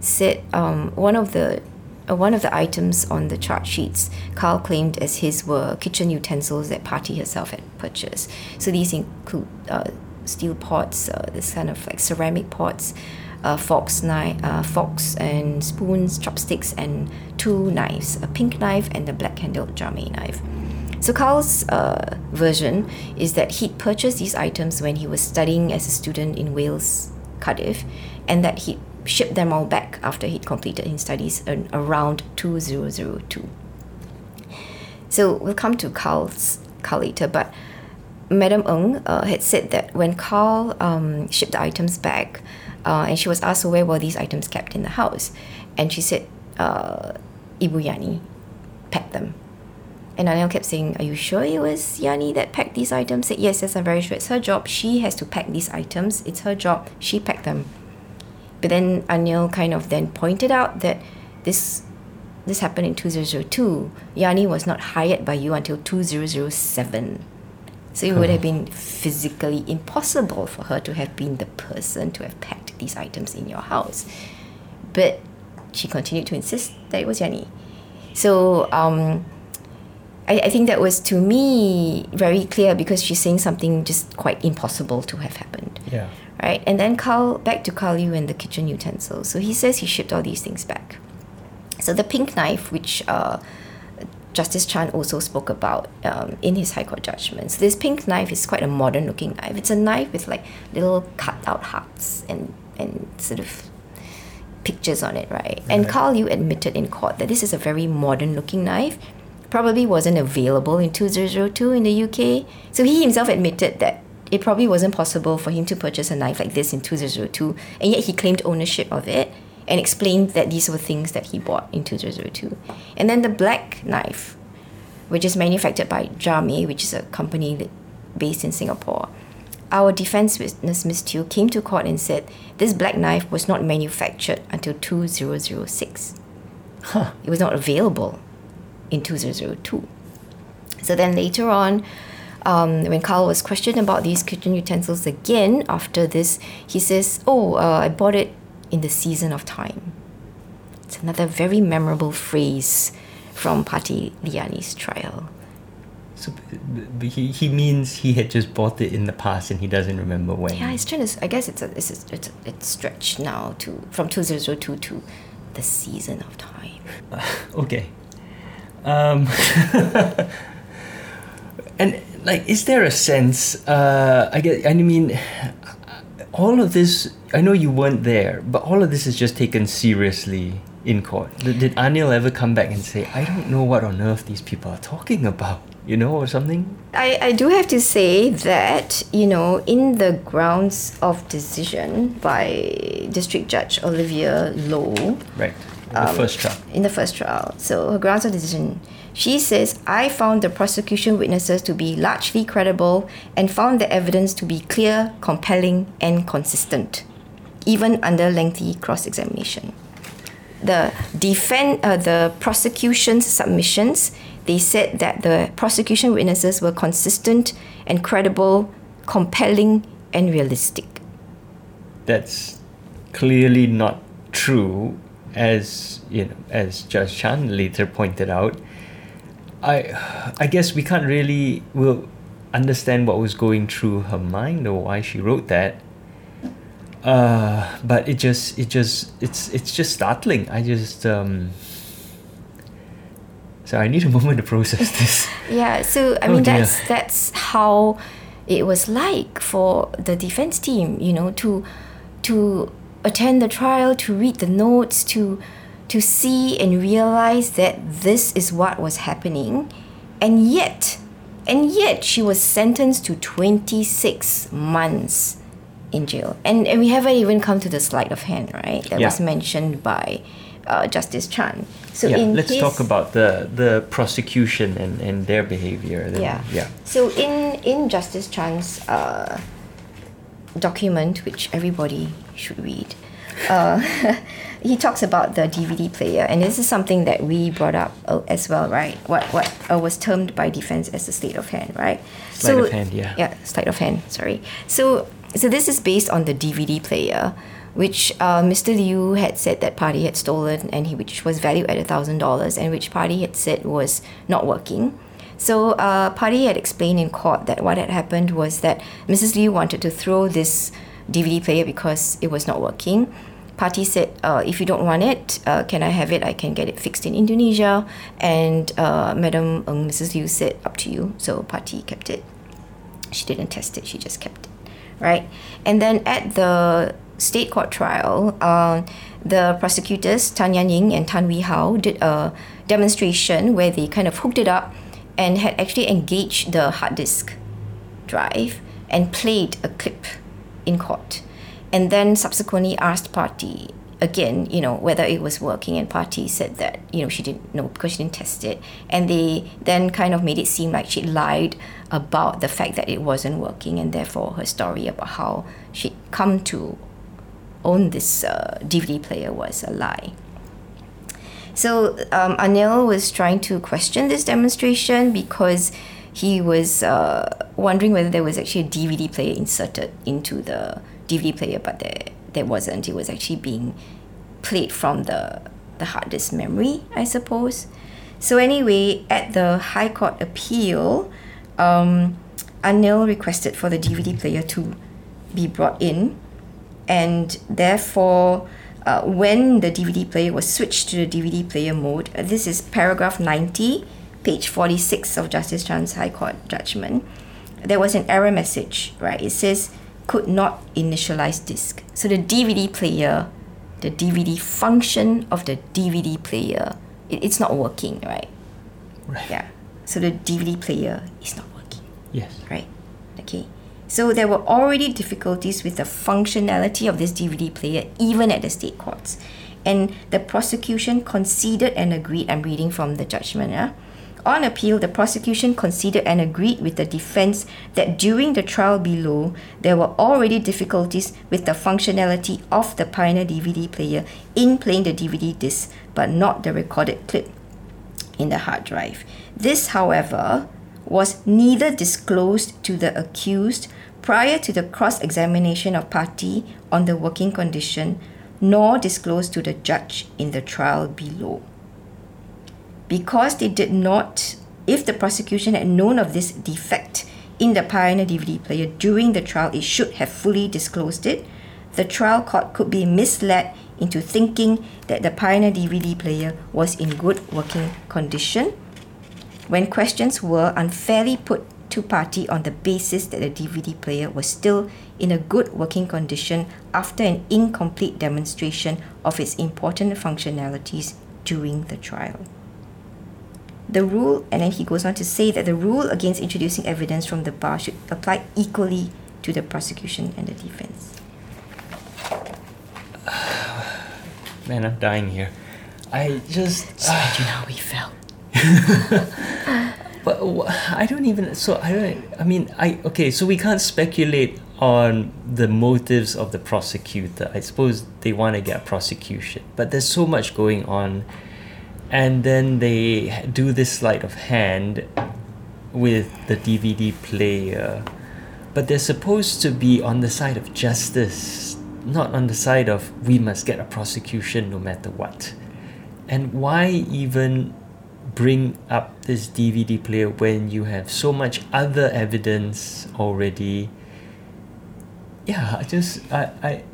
said um, one of the uh, one of the items on the chart sheets Karl claimed as his were kitchen utensils that Parti herself had purchased. So these include uh, steel pots, uh, this kind of like ceramic pots, uh, forks, knife, uh, forks and spoons, chopsticks, and two knives, a pink knife and a black-handled Jame knife. So Karl's uh, version is that he'd purchased these items when he was studying as a student in Wales, Cardiff, and that he shipped them all back after he'd completed his studies in around 2002. So we'll come to Karl's Karl later, but Madam Ng uh, had said that when Karl um, shipped the items back, uh, and she was asked where were these items kept in the house, and she said, uh, "Ibu Yani packed them." And Anil kept saying, "Are you sure it was Yani that packed these items?" Said, "Yes, yes, I'm very sure. It's her job. She has to pack these items. It's her job. She packed them." But then Anil kind of then pointed out that this this happened in 2002. Yani was not hired by you until 2007. So it would have been physically impossible for her to have been the person to have packed these items in your house. But she continued to insist that it was Yani. So um, I, I think that was to me very clear because she's saying something just quite impossible to have happened. Yeah. Right? And then Karl, back to Karl Liew and the kitchen utensils. So he says he shipped all these things back. So the pink knife, which uh, Justice Chan also spoke about um, in his High Court judgment. So this pink knife is quite a modern looking knife. It's a knife with like little cut out hearts and, and sort of pictures on it, right? And Karl Liew admitted in court that this is a very modern looking knife. Probably wasn't available in 2002 in the UK. So he himself admitted that it probably wasn't possible for him to purchase a knife like this in 2002, and yet he claimed ownership of it and explained that these were things that he bought in 2002. And then the black knife, which is manufactured by Jame, which is a company that, based in Singapore. Our defense witness, Ms. Tew, came to court and said this black knife was not manufactured until 2006. Huh. It was not available in 2002. So then later on, um, when Karl was questioned about these kitchen utensils again after this, he says, Oh, uh, I bought it in the season of time. It's another very memorable phrase from Parti Liyani's trial. So he, he means he had just bought it in the past and he doesn't remember when. Yeah, it's trying to. I guess it's a, it's a, it's, a, it's stretched now to from two zero zero two to the season of time. [LAUGHS] okay. Um, [LAUGHS] and like, is there a sense? Uh, I get. I mean, all of this. I know you weren't there, but all of this is just taken seriously in court? Did, did Anil ever come back and say, I don't know what on earth these people are talking about? You know, or something? I, I do have to say that, you know, in the grounds of decision by District Judge Olivia Low, Right. In the um, first trial. in the first trial. So her grounds of decision, she says, I found the prosecution witnesses to be largely credible and found the evidence to be clear, compelling, and consistent, even under lengthy cross-examination. The defend, uh, the prosecution's submissions, they said that the prosecution witnesses were consistent and credible, compelling, and realistic. That's clearly not true, as you know, as Judge Chan later pointed out. I, I guess we can't really will understand what was going through her mind or why she wrote that. Uh, but it just it just it's it's just startling. I just um. So I need a [LAUGHS] moment to process this. Yeah, so I Oh mean dear. that's that's how it was like for the defense team, you know, to to attend the trial, to read the notes, to to see and realize that this is what was happening. And yet, and yet she was sentenced to 26 months in jail. And, and we haven't even come to the sleight of hand, right? That Yeah. was mentioned by uh, Justice Chan. So yeah, let's his, talk about the the prosecution and, and their behavior. then. yeah. yeah. So in in Justice Chan's uh, document, which everybody should read, uh, [LAUGHS] he talks about the DVD player, and this is something that we brought up uh, as well, right? What what uh, was termed by defense as the state of hand, right? Sleight of hand, yeah. Yeah, sleight of hand. Sorry. So so this is based on the DVD player. Which uh, Mr. Liew had said that Parti had stolen, and he, which was valued at a thousand dollars, and which Parti had said was not working. So, uh, Parti had explained in court that what had happened was that Mrs. Liew wanted to throw this DVD player because it was not working. Parti said, uh, if you don't want it, uh, can I have it? I can get it fixed in Indonesia. And uh, Madam um, Mrs. Liew said, up to you. So, Parti kept it. She didn't test it, she just kept it. Right? And then at the state court trial, uh, the prosecutors, Tan Yan Ying and Tan Wee Hao, did a demonstration where they kind of hooked it up and had actually engaged the hard disk drive and played a clip in court. And then subsequently asked Parti again, you know, whether it was working and Parti said that, you know, she didn't know because she didn't test it. And they then kind of made it seem like she lied about the fact that it wasn't working and therefore her story about how she'd come to own this uh, DVD player was a lie. So um, Anil was trying to question this demonstration because he was uh, wondering whether there was actually a DVD player inserted into the DVD player, but there there wasn't. It was actually being played from the the hard disk memory, I suppose. So anyway, at the High Court appeal, um, Anil requested for the DVD player to be brought in and therefore uh, when the DVD player was switched to the DVD player mode, uh, this is paragraph 90, page 46 of Justice Chan's High Court judgment, there was an error message, right? It says could not initialize disk. So the DVD player, the DVD function of the DVD player, it, it's not working, right? Right. Yeah. So the DVD player is not working Yes. right? Okay. So there were already difficulties with the functionality of this DVD player, even at the state courts. And the prosecution conceded and agreed. I'm reading from the judgment. Yeah? On appeal, the prosecution conceded and agreed with the defense that during the trial below, there were already difficulties with the functionality of the Pioneer DVD player in playing the DVD disc, but not the recorded clip in the hard drive. This, however, was neither disclosed to the accused prior to the cross examination of Parti on the working condition, nor disclosed to the judge in the trial below. Because they did not, if the prosecution had known of this defect in the Pioneer DVD player during the trial, it should have fully disclosed it. The trial court could be misled into thinking that the Pioneer DVD player was in good working condition when questions were unfairly put to Parti on the basis that the DVD player was still in a good working condition after an incomplete demonstration of its important functionalities during the trial. The rule, and then he goes on to say that the rule against introducing evidence from the bar should apply equally to the prosecution and the defense. [SIGHS] Man, I'm dying here. I just. Imagine uh, how we felt. [LAUGHS] but I don't even. So I don't. I mean, I okay. So we can't speculate on the motives of the prosecutor. I suppose they want to get prosecution, but there's so much going on, and then they do this sleight of hand with the DVD player, but they're supposed to be on the side of justice, not on the side of we must get a prosecution no matter what. And why even bring up this DVD player when you have so much other evidence already? Yeah, I just I I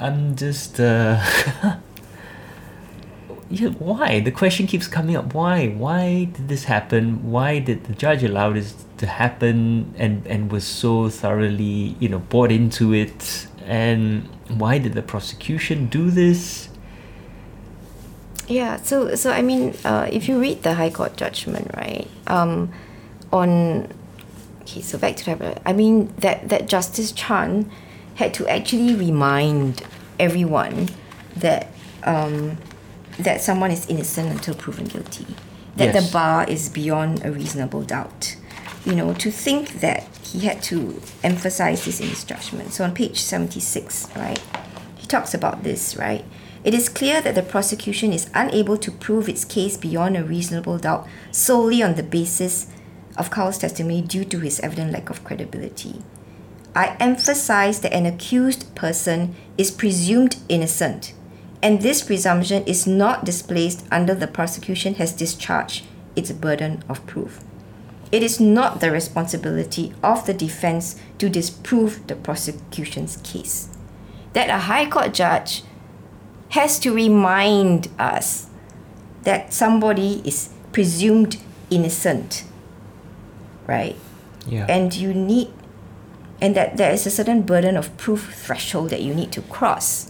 I'm just uh [LAUGHS] yeah, why? The question keeps coming up. Why? Why did this happen? Why did the judge allow this to happen and, and was so thoroughly, you know, bought into it? And why did the prosecution do this? Yeah, so so I mean, uh, if you read the High Court judgment, right, um, on okay, so back to that. I mean that that Justice Chan had to actually remind everyone that um, that someone is innocent until proven guilty, that yes. the bar is beyond a reasonable doubt. You know, to think that he had to emphasize this in his judgment. So on page seventy six, right, he talks about this, right it is clear that the prosecution is unable to prove its case beyond a reasonable doubt solely on the basis of Karl's testimony due to his evident lack of credibility. I emphasize that an accused person is presumed innocent, and this presumption is not displaced until the prosecution has discharged its burden of proof. It is not the responsibility of the defense to disprove the prosecution's case. That a high court judge has to remind us that somebody is presumed innocent, right? Yeah. And you need, and that there is a certain burden of proof threshold that you need to cross.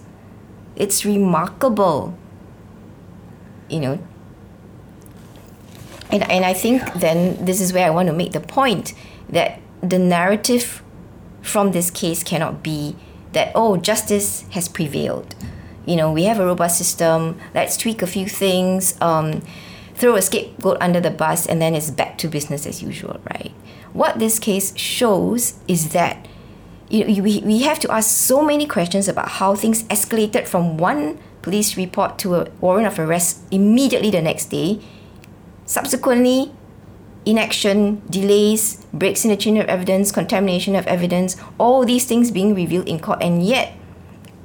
It's remarkable, you know. And, and I think then this is where I want to make the point that the narrative from this case cannot be that, oh, justice has prevailed you know, we have a robust system, let's tweak a few things, um, throw a scapegoat under the bus, and then it's back to business as usual, right? What this case shows is that you we, we have to ask so many questions about how things escalated from one police report to a warrant of arrest immediately the next day. Subsequently, inaction, delays, breaks in the chain of evidence, contamination of evidence, all these things being revealed in court, and yet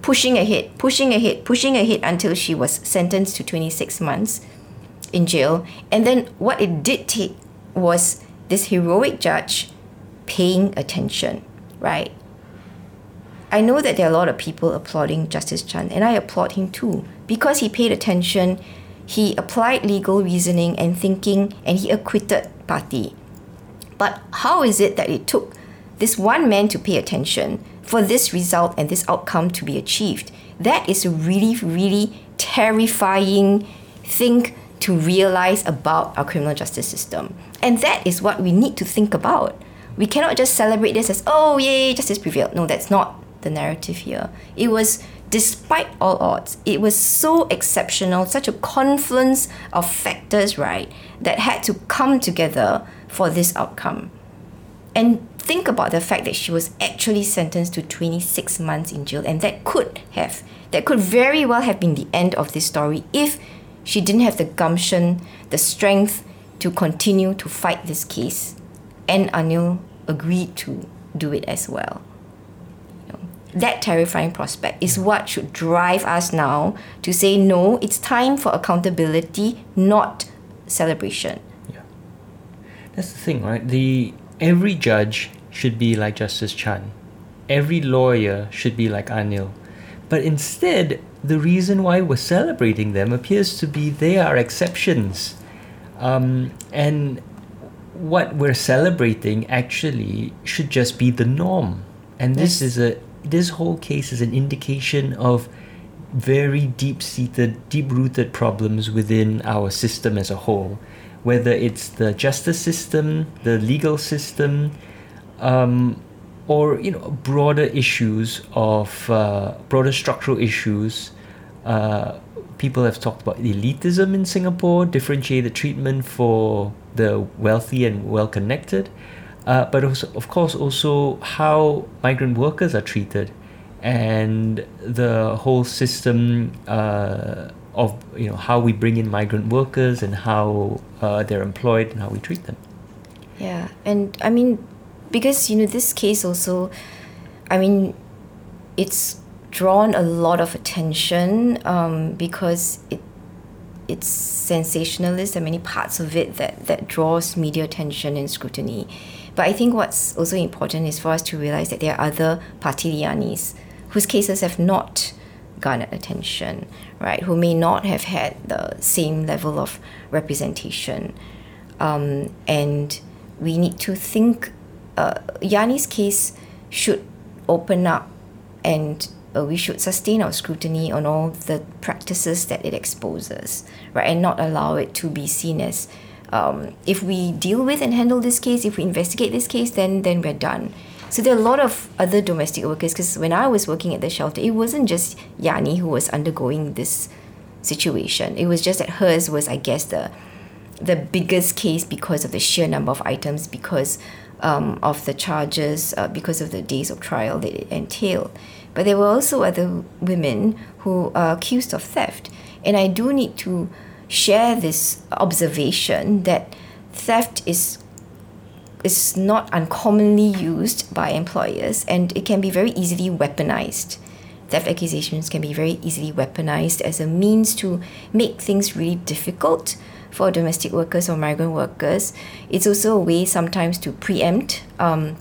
pushing ahead, pushing ahead, pushing ahead until she was sentenced to 26 months in jail. And then what it did take was this heroic judge paying attention, right? I know that there are a lot of people applauding Justice Chan, and I applaud him too because he paid attention, he applied legal reasoning and thinking, and he acquitted Parti. But how is it that it took this one man to pay attention for this result and this outcome to be achieved. That is a really, really terrifying thing to realize about our criminal justice system. And that is what we need to think about. We cannot just celebrate this as, oh, yay, justice prevailed. No, that's not the narrative here. It was, despite all odds, it was so exceptional, such a confluence of factors, right, that had to come together for this outcome. And think about the fact that she was actually sentenced to 26 months in jail and that could have that could very well have been the end of this story if she didn't have the gumption the strength to continue to fight this case and anil agreed to do it as well that terrifying prospect is what should drive us now to say no it's time for accountability not celebration yeah that's the thing right the every judge should be like Justice Chan. Every lawyer should be like Anil. But instead, the reason why we're celebrating them appears to be they are exceptions. Um, and what we're celebrating actually should just be the norm. And this Yes. is a this whole case is an indication of very deep seated, deep rooted problems within our system as a whole. Whether it's the justice system, the legal system, um, or you know broader issues of uh, broader structural issues. Uh, people have talked about elitism in Singapore, differentiated treatment for the wealthy and well connected, uh, but also, of course also how migrant workers are treated, and the whole system uh, of you know how we bring in migrant workers and how uh, they're employed and how we treat them. Yeah, and I mean, because you know this case also, I mean, it's drawn a lot of attention um, because it it's sensationalist. Are many parts of it that that draws media attention and scrutiny. But I think what's also important is for us to realize that there are other Parti Liyanis whose cases have not garnered attention, right? Who may not have had the same level of representation. Um, and we need to think uh, Yani's case should open up and uh, we should sustain our scrutiny on all the practices that it exposes, right? And not allow it to be seen as um, if we deal with and handle this case, if we investigate this case, then then we're done. So there are a lot of other domestic workers because when I was working at the shelter, it wasn't just Yani who was undergoing this situation. It was just that hers was, I guess, the the biggest case because of the sheer number of items, because um, of the charges, uh, because of the days of trial that it entailed. But there were also other women who are accused of theft. And I do need to share this observation that theft is is not uncommonly used by employers and it can be very easily weaponized. Theft accusations can be very easily weaponized as a means to make things really difficult for domestic workers or migrant workers. It's also a way sometimes to preempt um,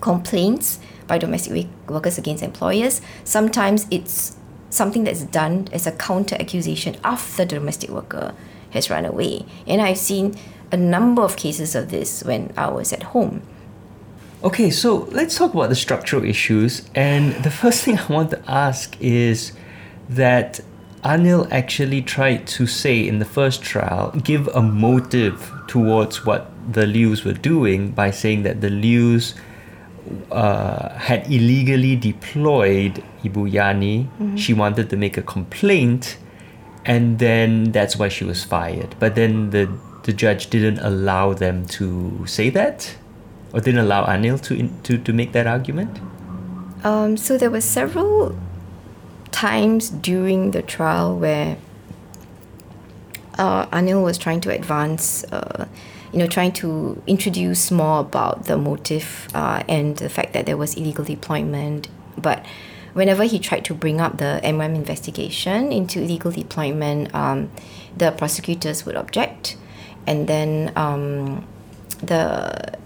complaints by domestic workers against employers. Sometimes it's something that's done as a counter accusation after the domestic worker has run away. And I've seen a number of cases of this when I was at home. Okay, so let's talk about the structural issues. And the first thing [LAUGHS] I want to ask is that Anil actually tried to say in the first trial, give a motive towards what the Liews were doing by saying that the Liews uh, had illegally deployed Ibu Yani. She wanted to make a complaint, and then that's why she was fired. But then the the judge didn't allow them to say that, or didn't allow Anil to in, to to make that argument. Um, so there were several times during the trial where uh, Anil was trying to advance, uh, you know, trying to introduce more about the motive uh, and the fact that there was illegal deployment. But whenever he tried to bring up the MRM investigation into illegal deployment, um, the prosecutors would object, and then um, the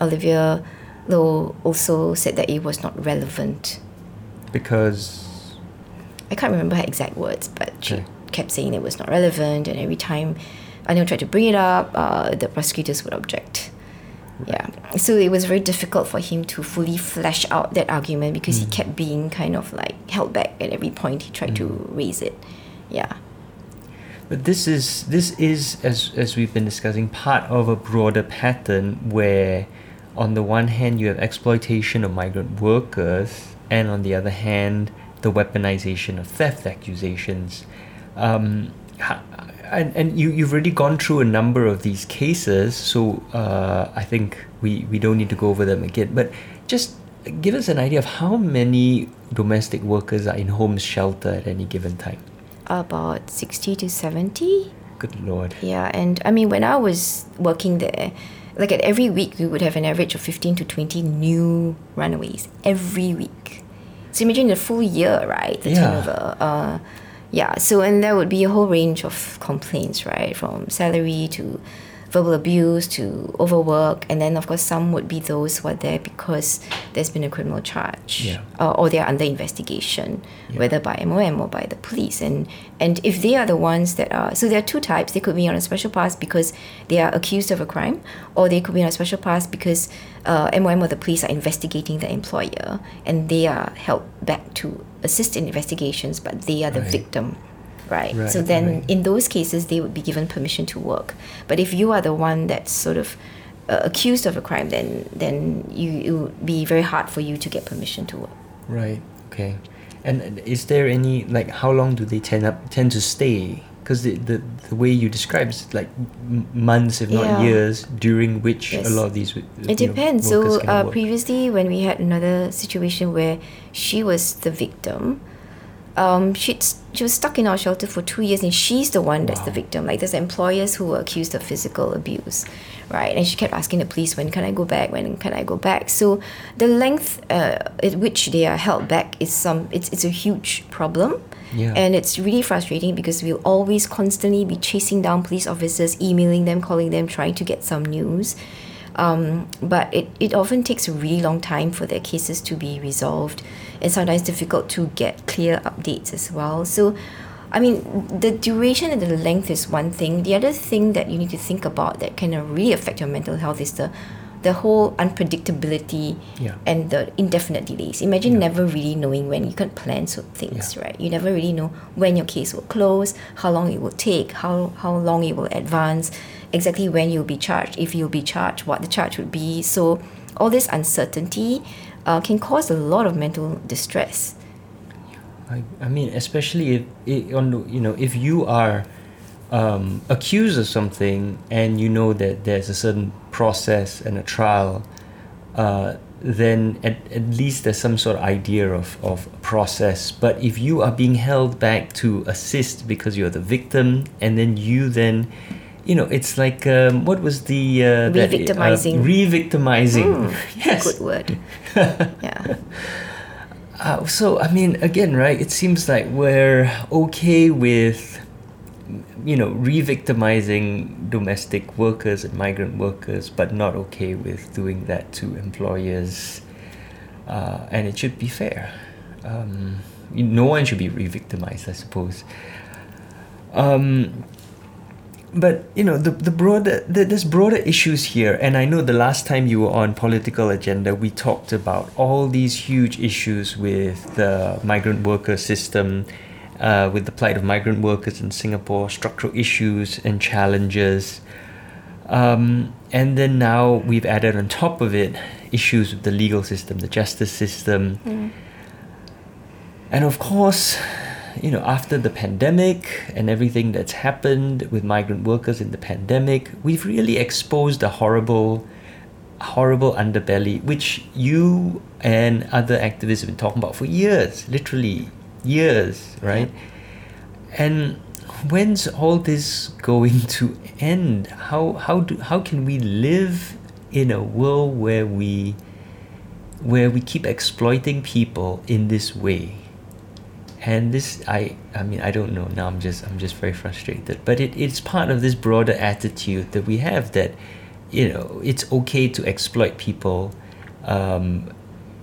Olivia Low also said that it was not relevant. Because I can't remember her exact words, but she Okay. kept saying it was not relevant, and every time Anil tried to bring it up, uh, the prosecutors would object. Yeah, so it was very difficult for him to fully flesh out that argument because he kept being kind of like held back at every point he tried to raise it. Yeah. But this is this is as as we've been discussing part of a broader pattern where on the one hand you have exploitation of migrant workers and on the other hand the weaponization of theft accusations. Um, ha- and, and you, you've already gone through a number of these cases, so uh, I think we, we don't need to go over them again. But just give us an idea of how many domestic workers are in homes shelter at any given time. About 60 to 70. Good lord. Yeah, and I mean, when I was working there, like at every week, we would have an average of 15 to 20 new runaways every week. So imagine the full year, right? The Yeah. turnover. Uh, yeah, so and there would be a whole range of complaints, right? From salary to verbal abuse to overwork, and then of course some would be those who are there because there's been a criminal charge Yeah. uh, or they're under investigation, Yeah. whether by MOM or by the police. And and if they are the ones that are so there are two types. They could be on a special pass because they are accused of a crime, or they could be on a special pass because uh, MOM or the police are investigating the employer and they are held back to assist in investigations, but they are the Right. victim. Right. Right, So then, right. in those cases, they would be given permission to work. But if you are the one that's sort of uh, accused of a crime, then then you it would be very hard for you to get permission to work. Right. Okay. And is there any like how long do they tend up tend to stay? Because the, the the way you describe is like months, if not Yeah. years, during which Yes. a lot of these. uh, It know, depends. So uh, previously, when we had another situation where she was the victim, um, she she was stuck in our shelter for two years, and she's the one that's the victim. Like there's employers who were accused of physical abuse, right? And she kept asking the police, "When can I go back? When can I go back?" So the length uh, at which they are held back is some. It's it's a huge problem. Yeah. And it's really frustrating because we'll always constantly be chasing down police officers, emailing them, calling them, trying to get some news. Um, but it, it often takes a really long time for their cases to be resolved and sometimes difficult to get clear updates as well. So, I mean, the duration and the length is one thing. The other thing that you need to think about that can really affect your mental health is the the whole unpredictability Yeah. and the indefinite delays. Imagine never really knowing when you can't plan so things, Yeah. right? You never really know when your case will close, how long it will take, how how long it will advance, exactly when you'll be charged, if you'll be charged, what the charge would be. So all this uncertainty uh, can cause a lot of mental distress. I, I mean, especially if i on the, you know if you are um, accused of something and you know that there's a certain process and a trial, uh, then at, at least there's some sort of idea of, of process. But if you are being held back to assist because you're the victim, and then you then you know, it's like um, what was the uh, that- Re-victimizing. Uh, re-victimizing. Mm, [LAUGHS] yes. Good word. Yeah. [LAUGHS] Uh, so I mean, again, right? It seems like we're okay with, you know, re-victimizing domestic workers and migrant workers, but not okay with doing that to employers. Uh, and it should be fair. Um, no one should be re-victimized, I suppose. Um, but you know the the broader the, there's broader issues here and i know the last time you were on political agenda we talked about all these huge issues with the migrant worker system uh, with the plight of migrant workers in singapore structural issues and challenges um, and then now we've added on top of it issues with the legal system the justice system Mm. and of course, you know, after the pandemic and everything that's happened with migrant workers in the pandemic, we've really exposed a horrible, horrible underbelly, which you and other activists have been talking about for years, literally years, right? And when's all this going [LAUGHS] to end? How how do how can we live in a world where we where we keep exploiting people in this way? And this i i mean i don't know. Now i'm just i'm just very frustrated. But it, it's part of this broader attitude that we have that you know it's okay to exploit people um,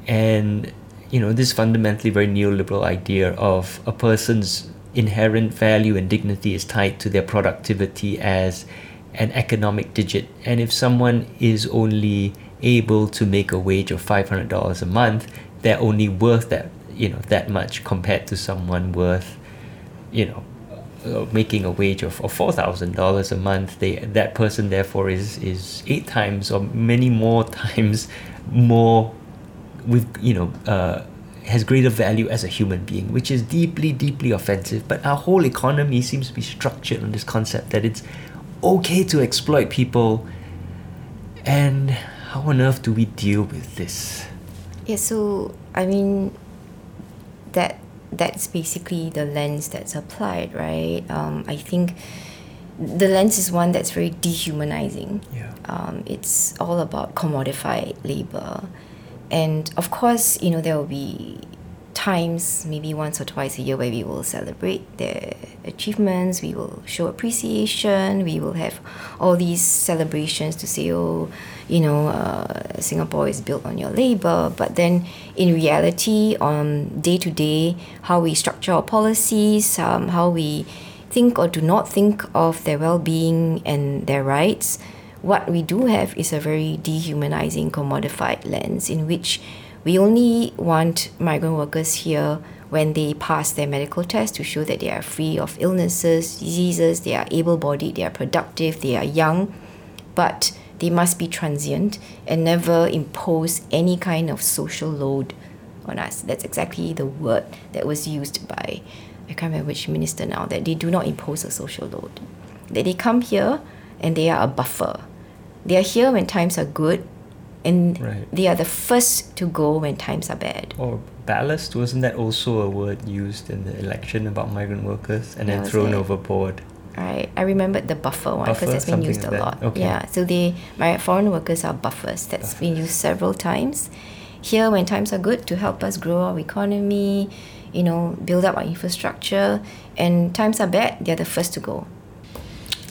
and you know this fundamentally very neoliberal idea of a person's inherent value and dignity is tied to their productivity as an economic digit. And if someone is only able to make a wage of $500 a month they're only worth that you know that much compared to someone worth you know uh, making a wage of, of four thousand dollars a month they that person therefore is is eight times or many more [LAUGHS] times more with you know uh, has greater value as a human being which is deeply deeply offensive. But our whole economy seems to be structured on this concept that it's okay to exploit people. And how on earth do we deal with this? Yeah, so I mean, that that's basically the lens that's applied, right? Um, I think the lens is one that's very dehumanizing. Yeah. Um, it's all about commodified labor, and of course, you know there will be times, maybe once or twice a year, where we will celebrate their achievements, we will show appreciation, we will have all these celebrations to say, oh, you know, uh, Singapore is built on your labor. But then in reality, on day to day, how we structure our policies, um, how we think or do not think of their well being and their rights, what we do have is a very dehumanizing, commodified lens in which we only want migrant workers here when they pass their medical test to show that they are free of illnesses, diseases, they are able bodied, they are productive, they are young, but they must be transient and never impose any kind of social load on us. That's exactly the word that was used by, I can't remember which minister now, that they do not impose a social load. That they come here and they are a buffer. They are here when times are good and Right. they are the first to go when times are bad. Or ballast, wasn't that also a word used in the election about migrant workers and then thrown it? overboard? Right, I remembered the buffer one because that's been used a that. lot. Okay. Yeah, so they my foreign workers are buffers. That's been used several times. Here, when times are good, to help us grow our economy, you know, build up our infrastructure, and times are bad, they're the first to go.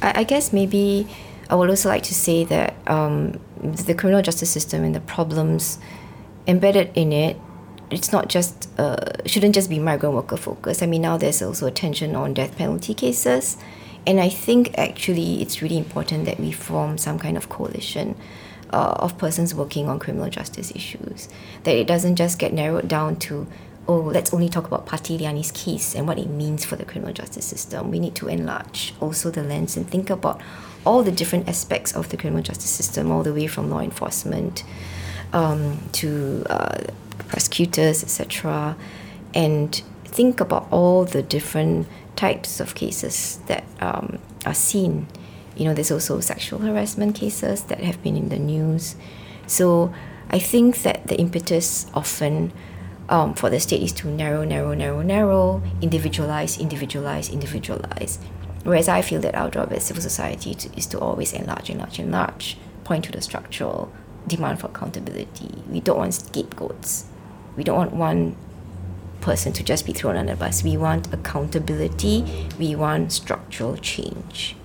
I, I guess maybe I would also like to say that um, the criminal justice system and the problems embedded in it, it's not just uh, shouldn't just be migrant worker focused. I mean now there's also attention on death penalty cases, and I think actually it's really important that we form some kind of coalition uh, of persons working on criminal justice issues. That it doesn't just get narrowed down to oh, let's only talk about Parti Liyani's case and what it means for the criminal justice system. We need to enlarge also the lens and think about all the different aspects of the criminal justice system, all the way from law enforcement um, to uh, prosecutors, etc., and think about all the different types of cases that um, are seen. You know, there's also sexual harassment cases that have been in the news. So I think that the impetus often um, for the state is to narrow, narrow, narrow, narrow, individualize, individualize, individualize. Whereas I feel that our job as civil society to, is to always enlarge, enlarge, enlarge, point to the structural demand for accountability. We don't want scapegoats. We don't want one person to just be thrown under the bus. We want accountability. We want structural change.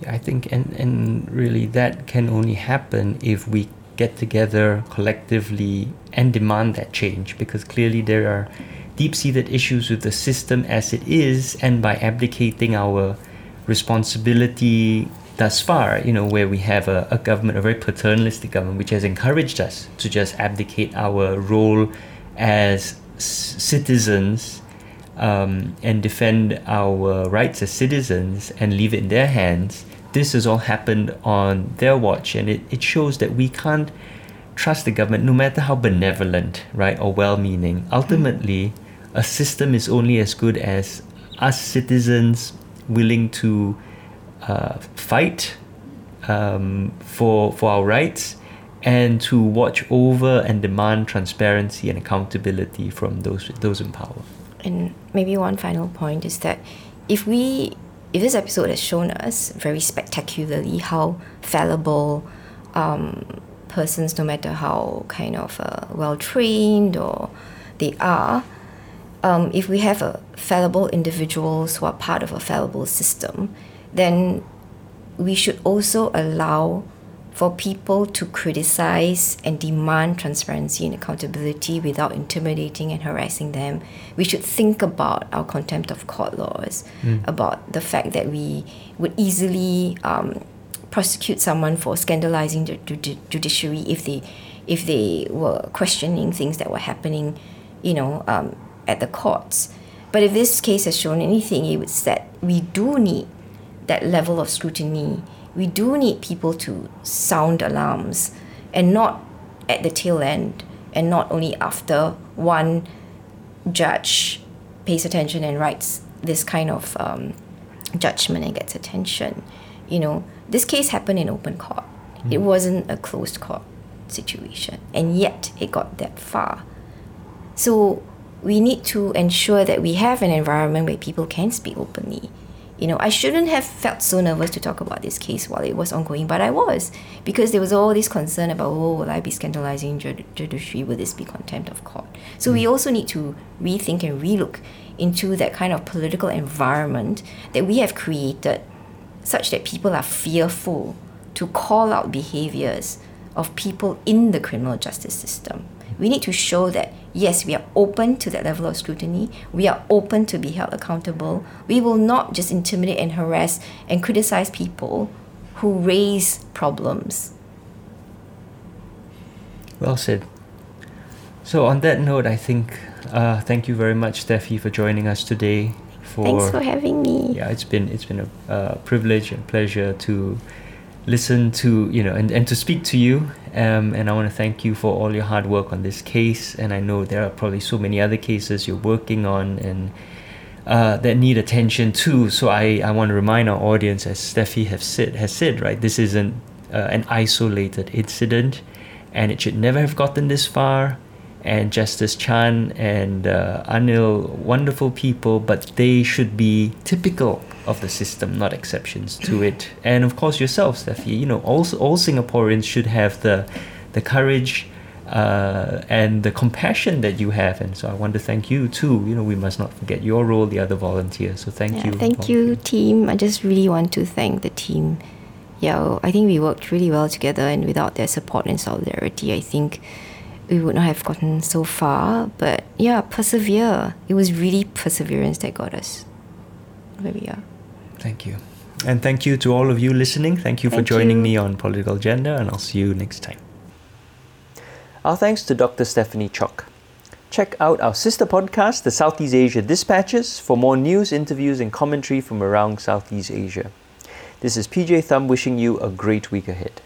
Yeah, I think, and, and really that can only happen if we get together collectively and demand that change because clearly there are deep seated issues with the system as it is, and by abdicating our responsibility thus far, you know, where we have a, a government, a very paternalistic government, which has encouraged us to just abdicate our role as citizens um, and defend our rights as citizens and leave it in their hands. This has all happened on their watch, and it, it shows that we can't trust the government, no matter how benevolent, right, or well meaning. Ultimately, a system is only as good as us citizens willing to uh, fight um, for, for our rights and to watch over and demand transparency and accountability from those, those in power. And maybe one final point is that if we if this episode has shown us very spectacularly how fallible um, persons, no matter how kind of uh, well trained or they are, um, if we have a fallible individuals who are part of a fallible system, then we should also allow for people to criticize and demand transparency and accountability without intimidating and harassing them. We should think about our contempt of court laws, about the fact that we would easily um, prosecute someone for scandalizing the judi- judiciary if they if they were questioning things that were happening, you know, um, at the courts. But if this case has shown anything, it was that we do need that level of scrutiny. We do need people to sound alarms and not at the tail end and not only after one judge pays attention and writes this kind of um, judgment and gets attention. You know, this case happened in open court. It wasn't a closed court situation, and yet it got that far. So we need to ensure that we have an environment where people can speak openly. You know, I shouldn't have felt so nervous to talk about this case while it was ongoing, but I was because there was all this concern about, oh, will I be scandalizing jud- judiciary? Will this be contempt of court? So we mm. also need to rethink and relook into that kind of political environment that we have created such that people are fearful to call out behaviors of people in the criminal justice system. We need to show that yes, we are open to that level of scrutiny. We are open to be held accountable. We will not just intimidate and harass and criticize people who raise problems. Well said. So, on that note, I think uh, thank you very much, Steffi, for joining us today. For, Thanks for having me. Yeah, it's been it's been a uh, privilege and pleasure to listen to you know and, and to speak to you um, and i want to thank you for all your hard work on this case and i know there are probably so many other cases you're working on and uh, that need attention too. So i, I want to remind our audience as steffi has said has said right this isn't uh, an isolated incident and it should never have gotten this far and Justice Chan and uh, Anil, wonderful people, but they should be typical of the system, not exceptions to it. And of course, yourself, Steffi. You know, all all Singaporeans should have the the courage uh, and the compassion that you have. And so I want to thank you too. You know, we must not forget your role, the other volunteers. So thank yeah, you. Thank you, team. I just really want to thank the team. Yeah, I think we worked really well together, and without their support and solidarity, I think we would not have gotten so far. But yeah, persevere. It was really perseverance that got us where we are. Thank you. And thank you to all of you listening. Thank you thank for joining you. me on Political Agenda, and I'll see you next time. Our thanks to Dr. Stephanie Chok. Check out our sister podcast, the Southeast Asia Dispatches, for more news, interviews, and commentary from around Southeast Asia. This is PJ Thum wishing you a great week ahead.